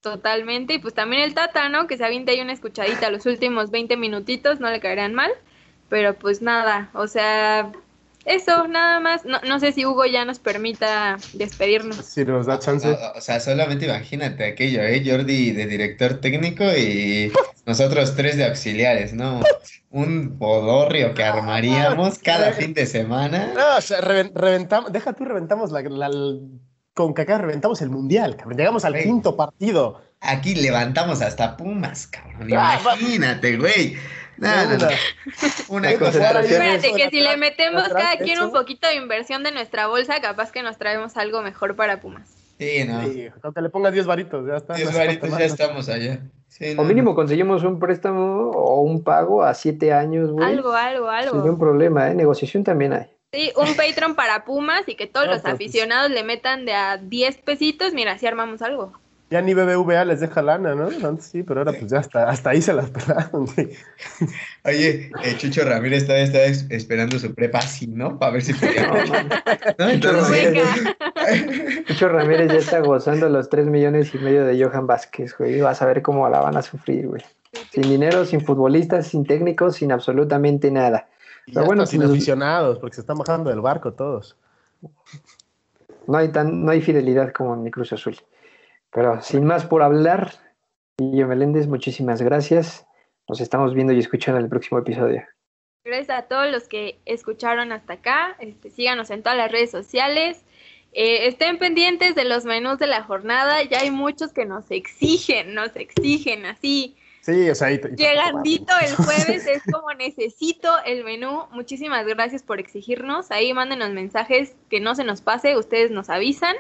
Totalmente. Y pues también el Tata, ¿no? Que se avienta ahí una escuchadita los últimos 20 minutitos, no le caerían mal. Pero pues nada, o sea, eso, nada más. No, no, sé si Hugo ya nos permita despedirnos. Si nos da chance. O, sea, solamente imagínate aquello, ¿eh? Jordi de director técnico y nosotros tres de auxiliares, ¿no? Un podorrio que armaríamos cada fin de semana. No, o sea, reventamos, deja tú, reventamos la, con Kaká reventamos el mundial, cabrón. Llegamos al quinto partido. Aquí levantamos hasta Pumas, cabrón. Ah, imagínate, güey. Nada, Una cosa. Espérate, que si le metemos cada quien un poquito de inversión de nuestra bolsa, capaz que nos traemos algo mejor para Pumas. Sí, no. Sí, aunque le pongas 10 varitos, ya está. 10 varitos, ya estamos allá. o mínimo conseguimos un préstamo o un pago a 7 años, güey. Algo, algo, algo. Sin un problema, ¿eh? Negociación también hay. Sí, un Patreon para Pumas y que todos los pues, aficionados le metan de a 10 pesitos, mira, así armamos algo. Ya ni BBVA les deja lana, ¿no? Antes sí, pero ahora pues ya hasta, hasta ahí se las pelaron. Oye, eh, Chucho Ramírez todavía está esperando su prepa así, ¿no? Para ver si podía. ¿no? Chucho Ramírez ya está gozando los 3 millones y medio de Johan Vázquez, güey. Vas a ver cómo la van a sufrir, güey. Sin dinero, sin futbolistas, sin técnicos, sin absolutamente nada. pero bueno, sin pues, aficionados, porque se están bajando del barco todos. No hay, tan, no hay fidelidad como en mi Cruz Azul. Pero sin más por hablar, Guillermo Meléndez, muchísimas gracias. Nos estamos viendo y escuchando en el próximo episodio. Gracias a todos los que escucharon hasta acá. Este, síganos en todas las redes sociales. Eh, estén pendientes de los menús de la jornada, ya hay muchos que nos exigen, nos exigen así. Sí, o sea, Llegandito el jueves es como necesito el menú. Muchísimas gracias por exigirnos. Ahí mándenos mensajes que no se nos pase, ustedes nos avisan.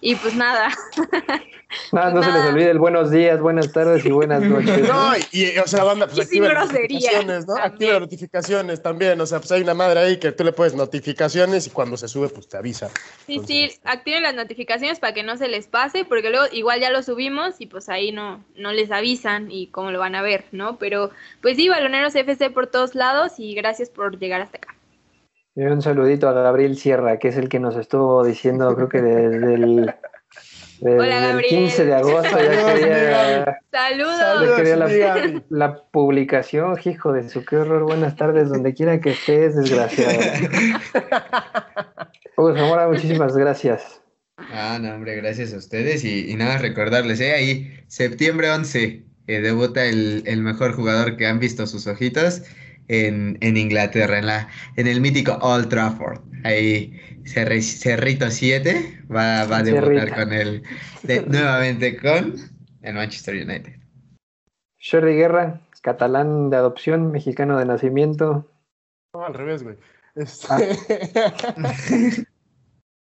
Y pues nada. Nada, no se les olvide el buenos días, buenas tardes y buenas noches. No, y, o sea, banda, pues activa las notificaciones, ¿no? Activa las notificaciones también. O sea, pues hay una madre ahí que tú le puedes notificaciones y cuando se sube, pues te avisa. Sí, sí, activen las notificaciones para que no se les pase, porque luego igual ya lo subimos y pues ahí no, no les avisan y cómo lo van a ver, ¿no? Pero pues sí, Baloneros FC por todos lados y gracias por llegar hasta acá. Y un saludito a Gabriel Sierra, que es el que nos estuvo diciendo, creo que desde el, 15 de agosto ya quería, Saludos. la, publicación, hijo de su qué horror, buenas tardes, donde quiera que estés, desgraciado. Hugo Zamora, muchísimas gracias. Ah, no, hombre, gracias a ustedes y, nada, recordarles, ¿eh? ahí, septiembre 11, eh, debuta el, el mejor jugador que han visto sus ojitos en, Inglaterra, en, la, en el mítico Old Trafford. Ahí Cerrito 7 va, va a debutar con él nuevamente con el Manchester United. Sherry Guerra, catalán de adopción, mexicano de nacimiento. No, al revés, güey. Este, ah.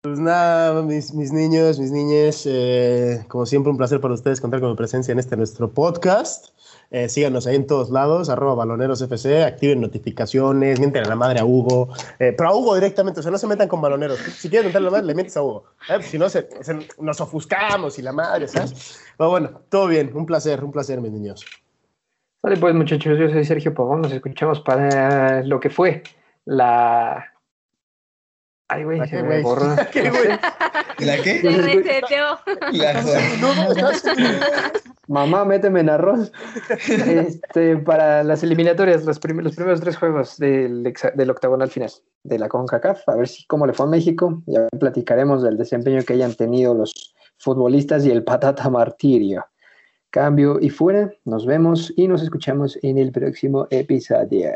pues nada, mis, niños, mis niñas, eh, como siempre un placer para ustedes contar con mi presencia en este nuestro podcast. Eh, síganos ahí en todos lados, arroba balonerosfc, activen notificaciones, mienten a la madre a Hugo, eh, pero a Hugo directamente, o sea, no se metan con baloneros. Si quieren mentarle a la madre, le mientes a Hugo. ¿eh? Si no, nos ofuscamos y la madre, ¿sabes? Pero bueno, todo bien, un placer, un placer, mis niños. Vale, pues muchachos, yo soy Sergio Pavón, nos escuchamos para lo que fue la... Ay, güey. ¿Qué, güey? ¿La qué? Se reseteó. La... No, no, Mamá, méteme en arroz. Este, para las eliminatorias, los, los primeros tres juegos del, del, octagonal final de la CONCACAF, a ver si cómo le fue a México. Ya platicaremos del desempeño que hayan tenido los futbolistas y el patata martirio. Cambio y fuera, nos vemos y nos escuchamos en el próximo episodio.